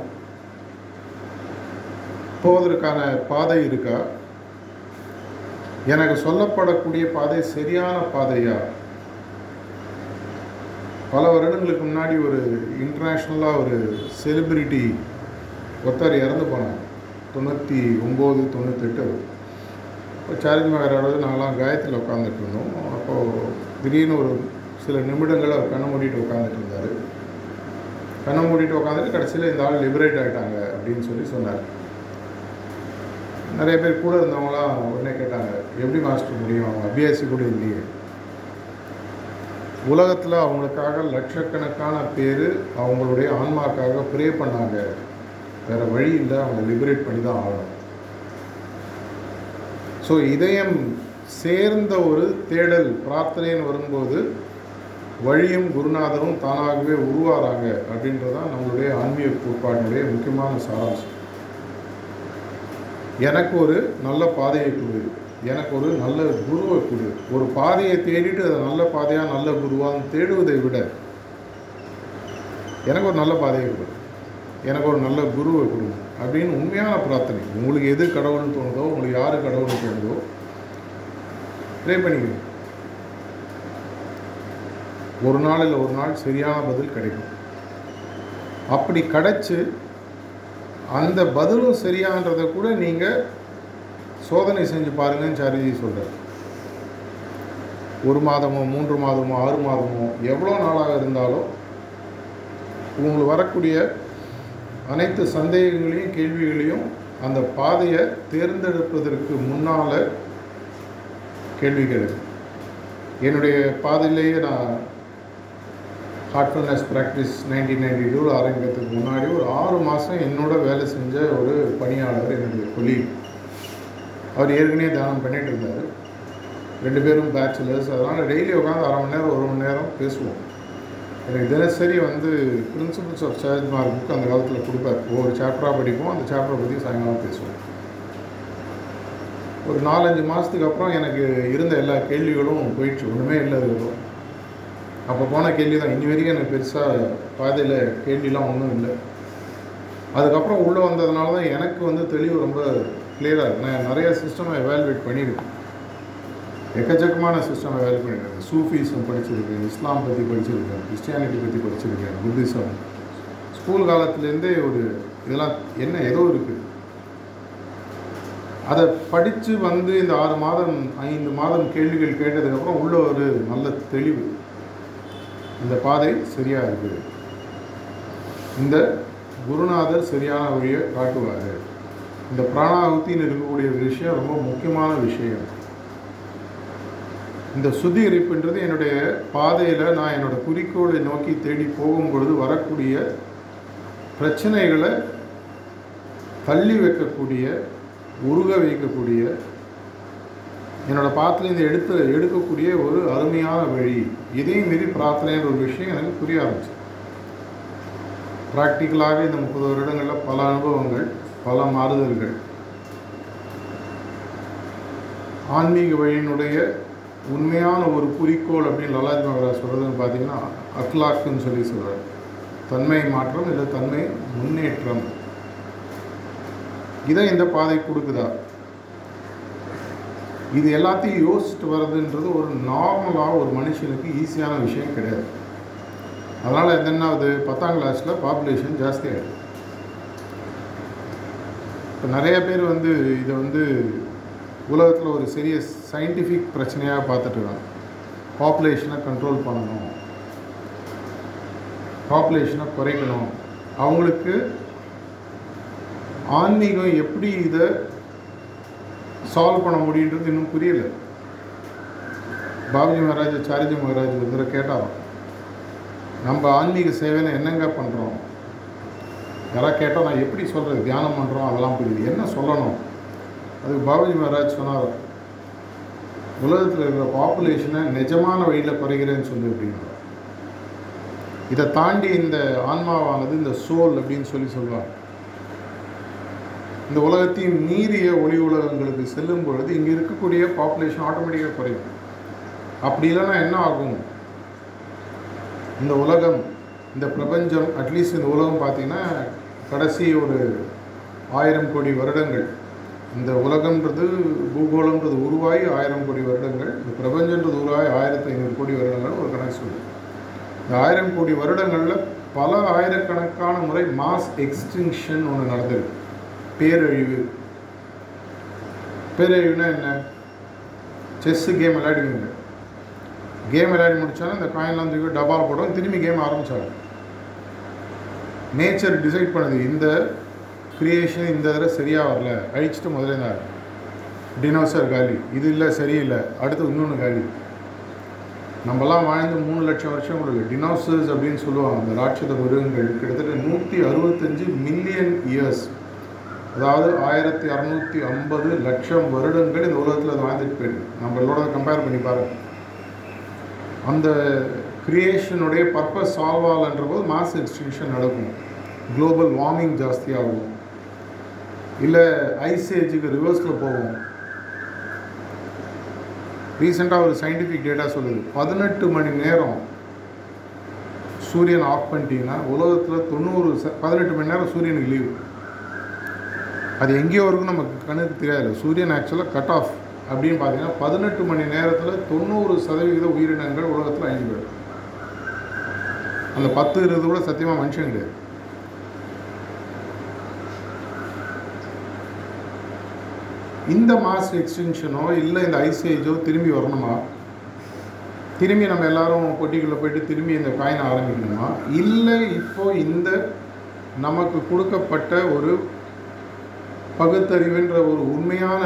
போவதற்கான பாதை இருக்கா? எனக்கு சொல்லப்படக்கூடிய பாதை சரியான பாதையா? பல வருடங்களுக்கு முன்னாடி ஒரு இன்டர்நேஷ்னலாக ஒரு செலிபிரிட்டி ஒருத்தர் இறந்து போனாங்க தொண்ணூற்றி ஒம்பது தொண்ணூத்தெட்டு. இப்போ சார்ஜ் நகரோட நாங்களாம் காயத்தில் உட்காந்துட்டு இருந்தோம். அப்போது திடீர்னு ஒரு சில நிமிடங்கள் அவர் கண்ணை மூடிட்டு உட்காந்துட்டு இருந்தார். கண்ணை மூடிட்டு உட்காந்துட்டு கடைசியில் இந்த ஆள் லிபரேட் ஆகிட்டாங்க அப்படின்னு சொல்லி சொன்னார். நிறைய பேர் கூட இருந்தவங்களாம் உடனே கேட்டாங்க எப்படி மாஸ்டர் முடியும்? அவங்க அபியாசி கூட இல்லையே. உலகத்தில் அவங்களுக்காக லட்சக்கணக்கான பேர் அவங்களுடைய ஆன்மாக்காக ப்ரே பண்ணாங்க. வேறு வழி இல்லை அவங்க லிபரேட் பண்ணி தான் ஆகணும். ஸோ இதயம் சேர்ந்த ஒரு தேடல் பிரார்த்தனைன்னு வரும்போது வழியும் குருநாதரும் தானாகவே உருவாகிறாங்க அப்படின்றதான் நம்மளுடைய ஆன்மீக கோட்பாட்டினுடைய முக்கியமான சாராம்சம். எனக்கு ஒரு நல்ல பாதையை கொடு. எனக்கு ஒரு நல்ல குருவை கொடு. ஒரு பாதையை தேடிட்டு அதை நல்ல பாதையாக நல்ல குருவான்னு தேடுவதை விட எனக்கு ஒரு நல்ல பாதையை கொடு. எனக்கு ஒரு நல்ல குருவை கொடுங்க அப்படின்னு உண்மையான பிரார்த்தனை. உங்களுக்கு எது கடவுள்னு தோணுதோ உங்களுக்கு யார் கடவுள்னு தோணுதோ ப்ரே பண்ணிக்கணும் ஒரு நாள் இல்லை ஒரு நாள் சரியான பதில் கிடைக்கும். அப்படி கிடச்சி அந்த பதிலும் சரியான்றதை கூட நீங்கள் சோதனை செஞ்சு பாருங்கன்னு சாரிஜி சொல்கிறார் ஒரு மாதமோ மூன்று மாதமோ ஆறு மாதமோ எவ்வளோ நாளாக இருந்தாலும் உங்களுக்கு வரக்கூடிய அனைத்து சந்தேகங்களையும் கேள்விகளையும் அந்த பாதையை தேர்ந்தெடுப்பதற்கு முன்னால் கேள்வி கேளுங்க. என்னுடைய பாதையிலேயே நான் ஹார்ட்ஃபுல்னஸ் ப்ராக்டிஸ் நைன்டீன் நைன்டி டூவில் ஆரம்பிக்கிறதுக்கு முன்னாடி ஒரு ஆறு மாதம் என்னோட வேலை செஞ்ச ஒரு பணியாளர் என்னுடைய கொலீக் அவர் ஏற்கனவே தியானம் பண்ணிகிட்டு இருந்தார். ரெண்டு பேரும் பேச்சுலர்ஸ் அதனால் டெய்லி உட்காந்து அரை மணி நேரம் ஒரு மணி நேரம் பேசுவோம். எனக்கு தினசரி வந்து principles of charge mark book அந்த காலத்தில் கொடுப்பார். ஒவ்வொரு சாப்டராக படிப்போம். அந்த சாப்டரை பற்றி சாயங்காலம் பேசுவோம். ஒரு நாலஞ்சு மாதத்துக்கு அப்புறம் எனக்கு இருந்த எல்லா கேள்விகளும் போயிடுச்சு. ஒன்றுமே இல்லை அதுக்கப்புறம் அப்போ போன கேள்வி தான் இனி வரைக்கும் எனக்கு பெருசாக பாதையில் கேள்விலாம் ஒன்றும் இல்லை. அதுக்கப்புறம் உள்ளே வந்ததுனால தான் எனக்கு வந்து தெளிவு ரொம்ப கிளியராக இருக்கு. நான் நிறைய சிஸ்டமை எவாலுவேட் பண்ணியிருக்கேன். எக்கச்சக்கமான சிஸ்டம் எவாலுவேட் பண்ணியிருக்கேன். சூஃபிசம் படிச்சிருக்கேன் இஸ்லாம் பற்றி படிச்சிருக்கேன் கிறிஸ்டியானிட்டி பற்றி படிச்சிருக்கேன் புத்திசம். ஸ்கூல் காலத்துலேருந்தே ஒரு இதெல்லாம் என்ன ஏதோ இருக்குது அதை படித்து வந்து இந்த ஆறு மாதம் ஐந்து மாதம் கேள்விகள் கேட்டதுக்கப்புறம் உள்ள ஒரு நல்ல தெளிவு. இந்த பாதை சரியாக இருக்குது. இந்த குருநாதர் சரியான வழியை காட்டுவார். இந்த பிராணாகுத்தின்னு இருக்கக்கூடிய விஷயம் ரொம்ப முக்கியமான விஷயம். இந்த சுத்திகரிப்புன்றது என்னுடைய பாதையில் நான் என்னோடய குறிக்கோளை நோக்கி தேடி போகும் பொழுது வரக்கூடிய பிரச்சனைகளை தள்ளி வைக்கக்கூடிய உருக வைக்கக்கூடிய என்னோட பாத்திலேருந்து எடுத்து எடுக்கக்கூடிய ஒரு அருமையான வழி. இதையும் மீறி பிரார்த்தனைன்ற ஒரு விஷயம் எனக்கு புரிய ஆரம்பிச்சு. ப்ராக்டிக்கலாக இந்த முப்பது வருடங்களில் பல அனுபவங்கள் பல மாறுதல்கள். ஆன்மீக வழியினுடைய உண்மையான ஒரு குறிக்கோள் அப்படின்னு லலாஜ் மகராஜ் சொல்கிறதுன்னு பார்த்தீங்கன்னா அக்லாக்குன்னு சொல்லி சொல்கிறார் தன்மை மாற்றம் இல்லை தன்மை முன்னேற்றம். இதை இந்த பாதை கொடுக்குதா? இது எல்லாத்தையும் யோசிச்சுட்டு வர்றதுன்றது ஒரு நார்மலாக ஒரு மனுஷனுக்கு ஈஸியான விஷயம் கிடையாது. அதனால் இது என்ன பத்தாம் கிளாஸில் பாப்புலேஷன் ஜாஸ்தி இப்போ நிறைய பேர் வந்து இதை வந்து உலகத்தில் ஒரு சிறிய சயின்டிஃபிக் பிரச்சனையாக பார்த்துட்டு இருக்காங்க. பாப்புலேஷனை கண்ட்ரோல் பண்ணணும். பாப்புலேஷனை குறைக்கணும். அவங்களுக்கு ஆன்மீகம் எப்படி இதை சால்வ் பண்ண முடியுன்றது இன்னும் புரியல. பாபுஜி மகாராஜ் சாரிஜி மகாராஜ் ஒரு தடவை கேட்டாராம். நம்ம ஆன்மீக சேவையில் என்னங்க பண்ணுறோம் யாராவது கேட்டால் நான் எப்படி சொல்கிறது தியானம் பண்ணுறோம் அதெல்லாம் புரியுது என்ன சொல்லணும்? அதுக்கு பாபுஜி மகாராஜ் சொன்னார். உலகத்தில் இருக்கிற பாப்புலேஷனை நிஜமான வழியில் குறைகிறேன்னு சொல்லி அப்படின்றார் இதை தாண்டி இந்த ஆன்மாவானது இந்த சோல் அப்படின்னு சொல்லி சொல்லுவாங்க. இந்த உலகத்தையும் மீறிய ஒளி உலகங்களுக்கு செல்லும் பொழுது இங்கே இருக்கக்கூடிய பாப்புலேஷன் ஆட்டோமேட்டிக்காக குறையும். அப்படி இல்லைன்னா என்ன ஆகும்? இந்த உலகம் இந்த பிரபஞ்சம் அட்லீஸ்ட் இந்த உலகம் பார்த்திங்கன்னா கடைசி ஒரு ஆயிரம் கோடி வருடங்கள். இந்த உலகம்ன்றது பூகோளம்ன்றது உருவாகி ஆயிரம் கோடி வருடங்கள். இந்த பிரபஞ்சன்றது உருவாகி ஆயிரத்தி ஐநூறு கோடி வருடங்கள் ஒரு கணக்கு சொல்லுது. இந்த ஆயிரம் கோடி வருடங்களில் பல ஆயிரக்கணக்கான முறை மாஸ் எக்ஸ்டிங்ஷன் ஒன்று நடந்திருக்கு. பேரழிவு. பேரழிவுனா என்ன? Chess game விளையாடுவீங்க. கேம் விளையாடி முடிச்சாலும் இந்த காயின்லாம் தூக்கி டபால் போடுவோம். திரும்பி கேம் ஆரம்பிச்சாங்க நேச்சர் டிசைட் பண்ணுது. இந்த கிரியேஷன் இந்த தடவை சரியாக வரல. அழிச்சிட்டு முதல்ல இருந்தார் டினோசர் காலி. இது இல்லை சரியில்லை அடுத்து இன்னொன்று காலி. நம்மலாம் வாழ்ந்து மூணு லட்சம் வருஷம் கொடுக்கு டினோசர்ஸ் அப்படின்னு சொல்லுவாங்க. அந்த ராட்சத மிருகங்கள் கிட்டத்தட்ட நூற்றி அறுபத்தஞ்சு மில்லியன் இயர்ஸ் அதாவது ஆயிரத்தி அறநூற்றி ஐம்பது லட்சம் வருடங்கள் இந்த உலகத்தில் அது வாழ்ந்துட்டு போயிருக்கு. நம்மளோட கம்பேர் பண்ணி பாருங்கள் அந்த கிரியேஷனுடைய பர்பஸ் சால்வ் ஆகலன்ற போது மாஸ் எக்ஸ்டிங்ஷன் நடக்கும். குளோபல் வார்மிங் ஜாஸ்தியாகும். இல்லை ஐஸ் ஏஜுக்கு ரிவர்ஸில் போகும். ரீசெண்டாக ஒரு சயின்டிஃபிக் டேட்டா சொல்லுது. பதினெட்டு மணி நேரம் சூரியன் ஆஃப் பண்ணிட்டீங்கன்னா உலகத்தில் தொண்ணூறு ச பதினெட்டு மணி நேரம் சூரியனுக்கு லீவு அது எங்கேயோ இருக்கும் நமக்கு கண்ணுக்கு தெரியாது சூரியன் ஆக்சுவலாக கட் ஆஃப் அப்படின்னு பார்த்தீங்கன்னா பதினெட்டு மணி நேரத்தில் தொண்ணூறு சதவிகித உயிரினங்கள் உலகத்தில் அழிஞ்சு போயிடும். அந்த பத்து இருபது கூட சத்தியமாக மனுஷன் கிடையாது. இந்த மாஸ் எக்ஸ்டென்ஷனோ இல்லை இந்த ஐசேஜோ திரும்பி வரணுமா? திரும்பி நம்ம எல்லாரும் பொட்டிக்குள்ளே போயிட்டு திரும்பி இந்த காயினை ஆரம்பிக்கணுமா? இல்லை இப்போ இந்த நமக்கு கொடுக்கப்பட்ட ஒரு பகுத்தறிவுன்ற ஒரு உண்மையான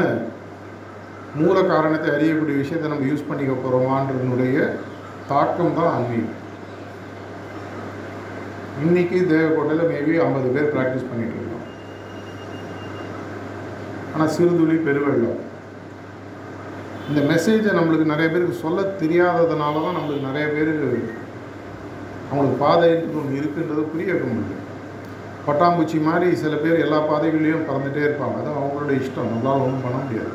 மூல காரணத்தை அறியக்கூடிய விஷயத்தை நம்ம யூஸ் பண்ணிக்க போகிறோமான்றனுடைய தாக்கம் தான் ஆன்மீகம். இன்னைக்கு தேவக்கோட்டையில் மேபி ஐம்பது பேர் ப்ராக்டிஸ் பண்ணிகிட்டு இருக்கோம். ஆனால் சிறுதுளி பெருவெள்ளம். இந்த மெசேஜை நம்மளுக்கு நிறைய பேருக்கு சொல்ல தெரியாததுனால தான் நம்மளுக்கு நிறைய பேருக்கு அவங்களுக்கு பாதை ஒன்று இருக்குன்றது புரிய வைக்க பட்டாம்பூச்சி மாதிரி சில பேர் எல்லா பாதைகளையும் பறந்துகிட்டே இருப்பாங்க. அது அவங்களோட இஷ்டம். நம்மளால் ஒன்றும் பண்ண முடியாது.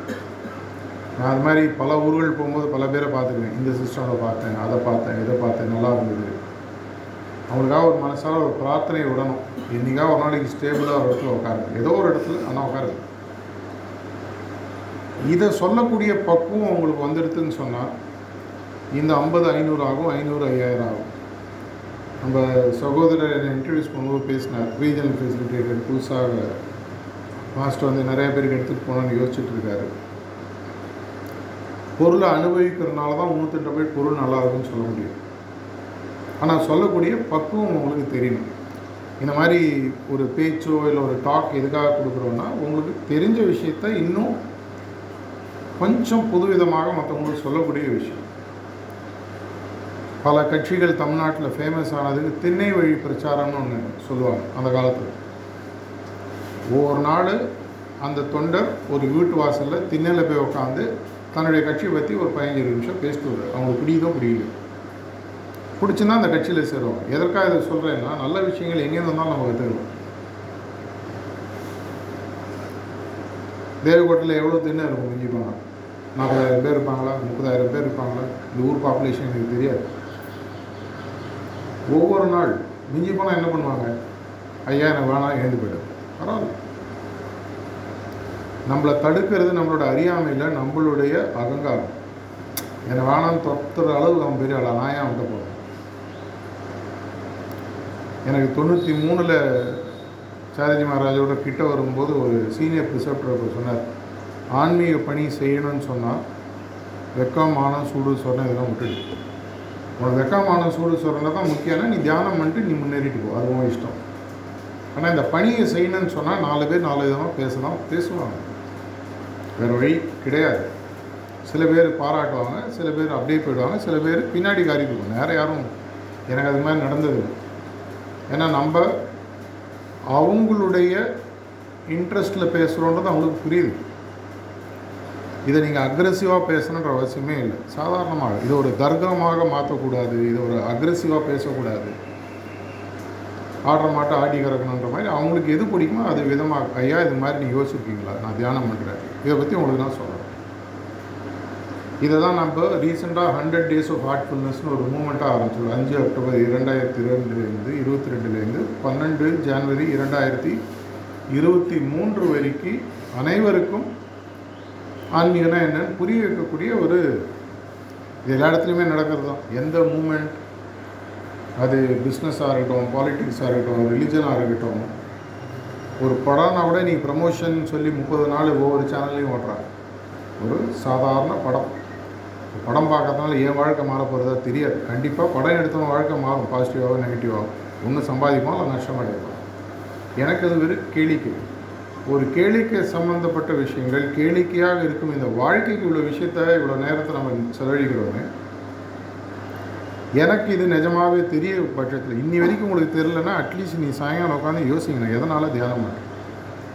நான் அது மாதிரி பல ஊர்கள் போகும்போது பல பேரை பார்த்துருக்கேன் இந்த சிஸ்டமில் பார்த்தேன் அதை பார்த்தேன் இதை பார்த்தேன் நல்லா இருந்தது. அவங்களுக்காக ஒரு மனசால் ஒரு பிரார்த்தனை விடணும். என்றைக்காக ஒரு நாளைக்கு ஸ்டேபிளாக ஒரு இடத்துல உட்காருங்க. ஏதோ ஒரு இடத்துல ஆனால் உட்காருங்க. இதை சொல்லக்கூடிய பக்குவம் உங்களுக்கு வந்துடுதுன்னு சொன்னால் இந்த ஐம்பது ஐநூறு ஆகும் ஐநூறு ஐயாயிரம் ஆகும். நம்ம சகோதரர் என்னை இன்ட்ரடியூஸ் பண்ணும்போது பேசினார். ரீஜனல் ஃபெசிலிட்டேட்டர் புதுசாக மாஸ்டர் வந்து நிறைய பேருக்கு எடுத்துகிட்டு போகணும்னு யோசிச்சுட்டு இருக்காரு. பொருளை அனுபவிக்கிறதுனால தான் முந்நூற்றி போய் பொருள் நல்லா இருக்குன்னு சொல்ல முடியும். ஆனால் சொல்லக்கூடிய பக்குவம் உங்களுக்கு தெரியணும். இந்த மாதிரி ஒரு பேச்சோ இல்லை ஒரு டாக் எதுக்காக கொடுக்குறோன்னா உங்களுக்கு தெரிஞ்ச விஷயத்த இன்னும் கொஞ்சம் புதுவிதமாக மற்றவங்களுக்கு சொல்லக்கூடிய விஷயம். பல கட்சிகள் தமிழ்நாட்டில் ஃபேமஸ் ஆனதுக்கு திண்ணை வழி பிரச்சாரம்னு ஒன்று சொல்லுவாங்க அந்த காலத்தில். ஒவ்வொரு நாள் அந்த தொண்டர் ஒரு வீட்டு வாசலில் திண்ணையில் போய் உட்காந்து தன்னுடைய கட்சியை பற்றி ஒரு பதினஞ்சு நிமிஷம் பேசிட்டு வருவார் அவங்களுக்கு பிடிக்குதோ பிடிக்கல பிடிச்சுன்னா அந்த கட்சியில் சேருவாங்க. எதற்காக இதை சொல்கிறேன்னா நல்ல விஷயங்கள் எங்கேருந்து வந்தாலும் நம்ம கற்றுக்கலாம் தேவக்கோட்டையில் எவ்வளோ திண்ணை இருக்கும் மிஞ்சி நாற்பதாயிரம் பேர் இருப்பாங்களா முப்பதாயிரம் பேர் இருப்பாங்களா? இந்த ஊர் பாப்புலேஷன் எனக்கு தெரியாது. ஒவ்வொரு நாள் மிஞ்சி போனால் என்ன பண்ணுவாங்க? ஐயா எனக்கு வேணாம் எழுந்து போய்டும் பரவாயில்ல. நம்மளை தடுக்கிறது நம்மளோட அறியாமையில் நம்மளுடைய அகங்காரம். என்னை வேணாம்னு தொத்துற அளவுக்கு அவன் பெரிய ஆளா? நான் ஏன் அவன்கிட்ட போகிறேன் எனக்கு தொண்ணூற்றி மூணில் சாரஜி மகாராஜோட கிட்ட வரும்போது ஒரு சீனியர் ப்ரிசப்டர் சொன்னார் ஆன்மீக பணி செய்யணும்னு சொன்னால் வெக்கம் மானம் சூடு சொன்ன இதெல்லாம் விட்டுடு. உனக்கு வெக்கமான சூடு சொல்கிறதுல தான் முக்கியம்னா நீ தியானம் பண்ணிட்டு நீ முன்னேறிட்டு போ. அது உன் இஷ்டம். ஆனால் இந்த பணியை செய்யணும்னு சொன்னால் நாலு பேர் நாலு விதமாக பேசலாம் பேசுவாங்க. வேறு வழி கிடையாது. சில பேர் பாராட்டுவாங்க சில பேர் அப்படியே போயிடுவாங்க சில பேர் பின்னாடி காரி வேறு யாரும் எனக்கு அது மாதிரி நடந்தது ஏன்னா நம்ம அவங்களுடைய இன்ட்ரெஸ்ட்டில் பேசுகிறோன்றது அவங்களுக்கு புரியுது. இதை நீங்கள் அக்ரெசிவாக பேசணுன்ற அவசியமே இல்லை. சாதாரணமாக. இது ஒரு தர்க்கமாக மாற்றக்கூடாது இது ஒரு அக்ரெசிவாக பேசக்கூடாது. ஆடுற மாட்டை ஆடி கறக்கணுன்ற மாதிரி அவங்களுக்கு எது பிடிக்குமோ அது விதமாக ஐயா இது மாதிரி நீங்கள் யோசிச்சிருக்கீங்களா நான் தியானம் பண்ணுறேன் இதை பற்றி உங்களுக்கு நான் சொல்கிறேன் இதை தான் நம்ம ரீசெண்டாக ஹண்ட்ரட் டேஸ் ஆஃப் ஹார்ட்ஃபுல்னஸ்னு ஒரு மூமெண்ட்டாக ஆரம்பிச்சோம் அஞ்சு அக்டோபர் இரண்டாயிரத்தி ரெண்டுலேருந்து இருபத்தி ரெண்டுலேருந்து பன்னெண்டு ஜனவரி இரண்டாயிரத்தி இருபத்தி மூன்று வரைக்கும் அனைவருக்கும் ஆன்மீகம்னா என்னன்னு புரிய வைக்கக்கூடிய ஒரு இது எல்லா இடத்துலையுமே நடக்கிறது தான் எந்த மூமெண்ட் அது பிஸ்னஸாக இருக்கட்டும் பாலிட்டிக்ஸாக இருக்கட்டும் ரிலிஜனாக இருக்கட்டும். ஒரு படம்னா கூட நீ ப்ரமோஷன் சொல்லி முப்பது நாள் ஒவ்வொரு சேனல்லையும் ஓட்டுறாங்க ஒரு சாதாரண படம். படம் பார்க்கறதுனால என் வாழ்க்கை மாற போகிறதா தெரியாது. கண்டிப்பாக படம் எடுத்தவன் வாழ்க்கை மாறும். பாசிட்டிவாகவும் நெகட்டிவாகவும் ஒன்று சம்பாதிப்பான் இல்லை நஷ்டமாக அடைப்பான் எனக்கு அது வெறும் கேளிக்கை ஒரு கேளிக்கை சம்பந்தப்பட்ட விஷயங்கள் கேளிக்கையாக இருக்கும் இந்த வாழ்க்கைக்கு இவ்வளோ விஷயத்த இவ்வளோ நேரத்தை நம்ம செலவழிக்கிறோமே எனக்கு இது நிஜமாகவே தெரிய பட்சத்தில் இன்னி வரைக்கும் உங்களுக்கு தெரிலன்னா அட்லீஸ்ட் நீ சாயங்காலம் உட்காந்து யோசிங்க எதனால் தியானம் பண்ணுறேன்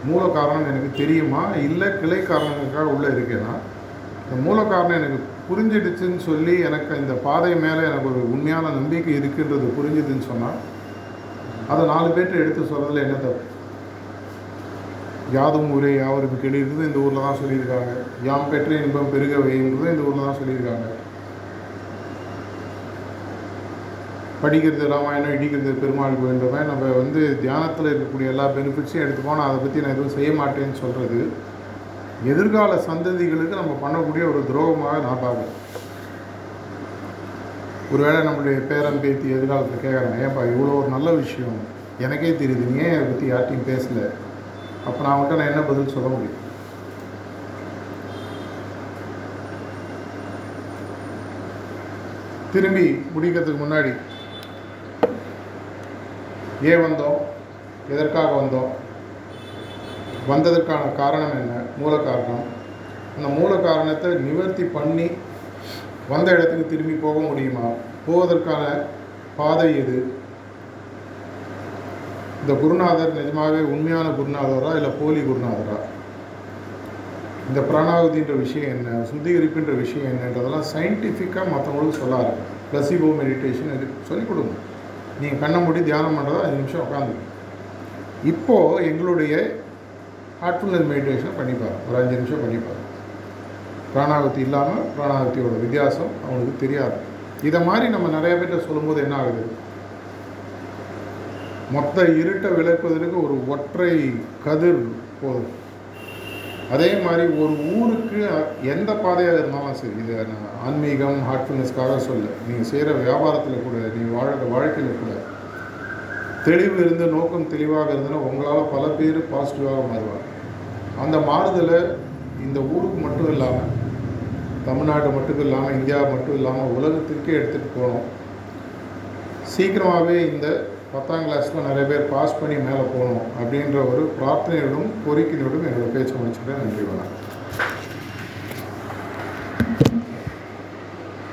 மூல காரணம் எனக்கு தெரியுமா? இல்லை கிளை காரணங்களுக்காக உள்ளே இருக்கேன்னா இந்த மூல காரணம் எனக்கு புரிஞ்சிடுச்சுன்னு சொல்லி எனக்கு இந்த பாதை மேலே எனக்கு ஒரு உண்மையான நம்பிக்கை இருக்குன்றது புரிஞ்சுதுன்னு சொன்னால் அதை நாலு பேர்கிட்ட எடுத்து சொல்கிறதுல என்ன தப்பு? யாதும் ஊரே யாவருக்கு கெளிர்றது இந்த ஊரில் தான் சொல்லியிருக்காங்க. யாம் பெற்ற இன்பம் பெருக வைங்கிறது இந்த ஊரில் தான் சொல்லியிருக்காங்க. படிக்கிறது ராமாயணம் இடிக்கிறது பெருமாள் கோயின்றமே நம்ம வந்து தியானத்தில் இருக்கக்கூடிய எல்லா பெனிஃபிட்ஸையும் எடுத்து நான் அதை பற்றி நான் எதுவும் செய்ய மாட்டேன்னு சொல்கிறது எதிர்கால சந்ததிகளுக்கு நம்ம பண்ணக்கூடிய ஒரு துரோகமாக நான் பார்க்குறேன். ஒருவேளை நம்மளுடைய பேரன் பேத்தி எதிர்காலத்தில் கேட்குறாங்க ஏன்பா இவ்வளோ ஒரு நல்ல விஷயம். எனக்கே தெரியுது நீ ஏன் அதை பற்றி யார்ட்டையும் பேசலை? அப்போ நான் அவங்கள்ட்ட நான் என்ன பதில் சொல்ல முடியும்? திரும்பி முடிக்கிறதுக்கு முன்னாடி ஏன் வந்தோம் எதற்காக வந்தோம் வந்ததற்கான காரணம் என்ன? மூல காரணம். அந்த மூல காரணத்தை நிவர்த்தி பண்ணி வந்த இடத்துக்கு திரும்பி போக முடியுமா? போவதற்கான பாதை எது? இந்த குருநாதர் நிஜமாகவே உண்மையான குருநாதரா இல்லை போலி குருநாதரா? இந்த பிராணாவதின்ற விஷயம் என்ன? சுத்திகரிப்புன்ற விஷயம் என்னன்றதெல்லாம் சயின்டிஃபிக்காக மற்றவங்களுக்கு சொல்லாரு பிளசிபோ மெடிடேஷன் இது சொல்லிக் கொடுங்க. நீங்கள் கண்ணை மூடி தியானம் பண்ணுறதா அஞ்சு நிமிஷம் உட்காந்து. இப்போது எங்களுடைய ஹார்ட்ஃபுல்னஸ் மெடிடேஷன் பண்ணிப்பார் ஒரு அஞ்சு நிமிஷம் பண்ணிப்பார் பிராணாவதி இல்லாமல் பிராணாவதியோட வித்தியாசம் அவங்களுக்கு தெரியாது. இதை மாதிரி நம்ம நிறைய பேர்கிட்ட சொல்லும்போது என்ன ஆகுது? மொத்த இருட்டை விளக்குவதற்கு ஒரு ஒற்றை கதிர் போதும். அதே மாதிரி ஒரு ஊருக்கு எந்த பாதையாக இருந்தாலும் சரி இது நான் ஆன்மீகம் ஹார்ட்ஃபுல்னஸ்க்காக சொல்ல. நீங்கள் செய்கிற வியாபாரத்தில் கூட நீங்கள் வாழ்கிற வாழ்க்கையில் கூட தெளிவு இருந்து நோக்கம் தெளிவாக இருந்ததுன்னா உங்களால் பல பேர் பாசிட்டிவாக மாறுவாங்க. அந்த மாறுதலை இந்த ஊருக்கு மட்டும் இல்லாமல் தமிழ்நாடு மட்டும் இல்லாமல் இந்தியா மட்டும் இல்லாமல் உலகத்திற்கே எடுத்துகிட்டு போகணும் சீக்கிரமாகவே இந்த பத்தாம் கிளாஸில் நிறைய பேர் பாஸ் பண்ணி மேலே போகணும் அப்படின்ற ஒரு பிரார்த்தனையோடும் கோரிக்கையோடும் என்னோட பேச்சு முடிச்சுட்டேன் நன்றி வணக்கம்.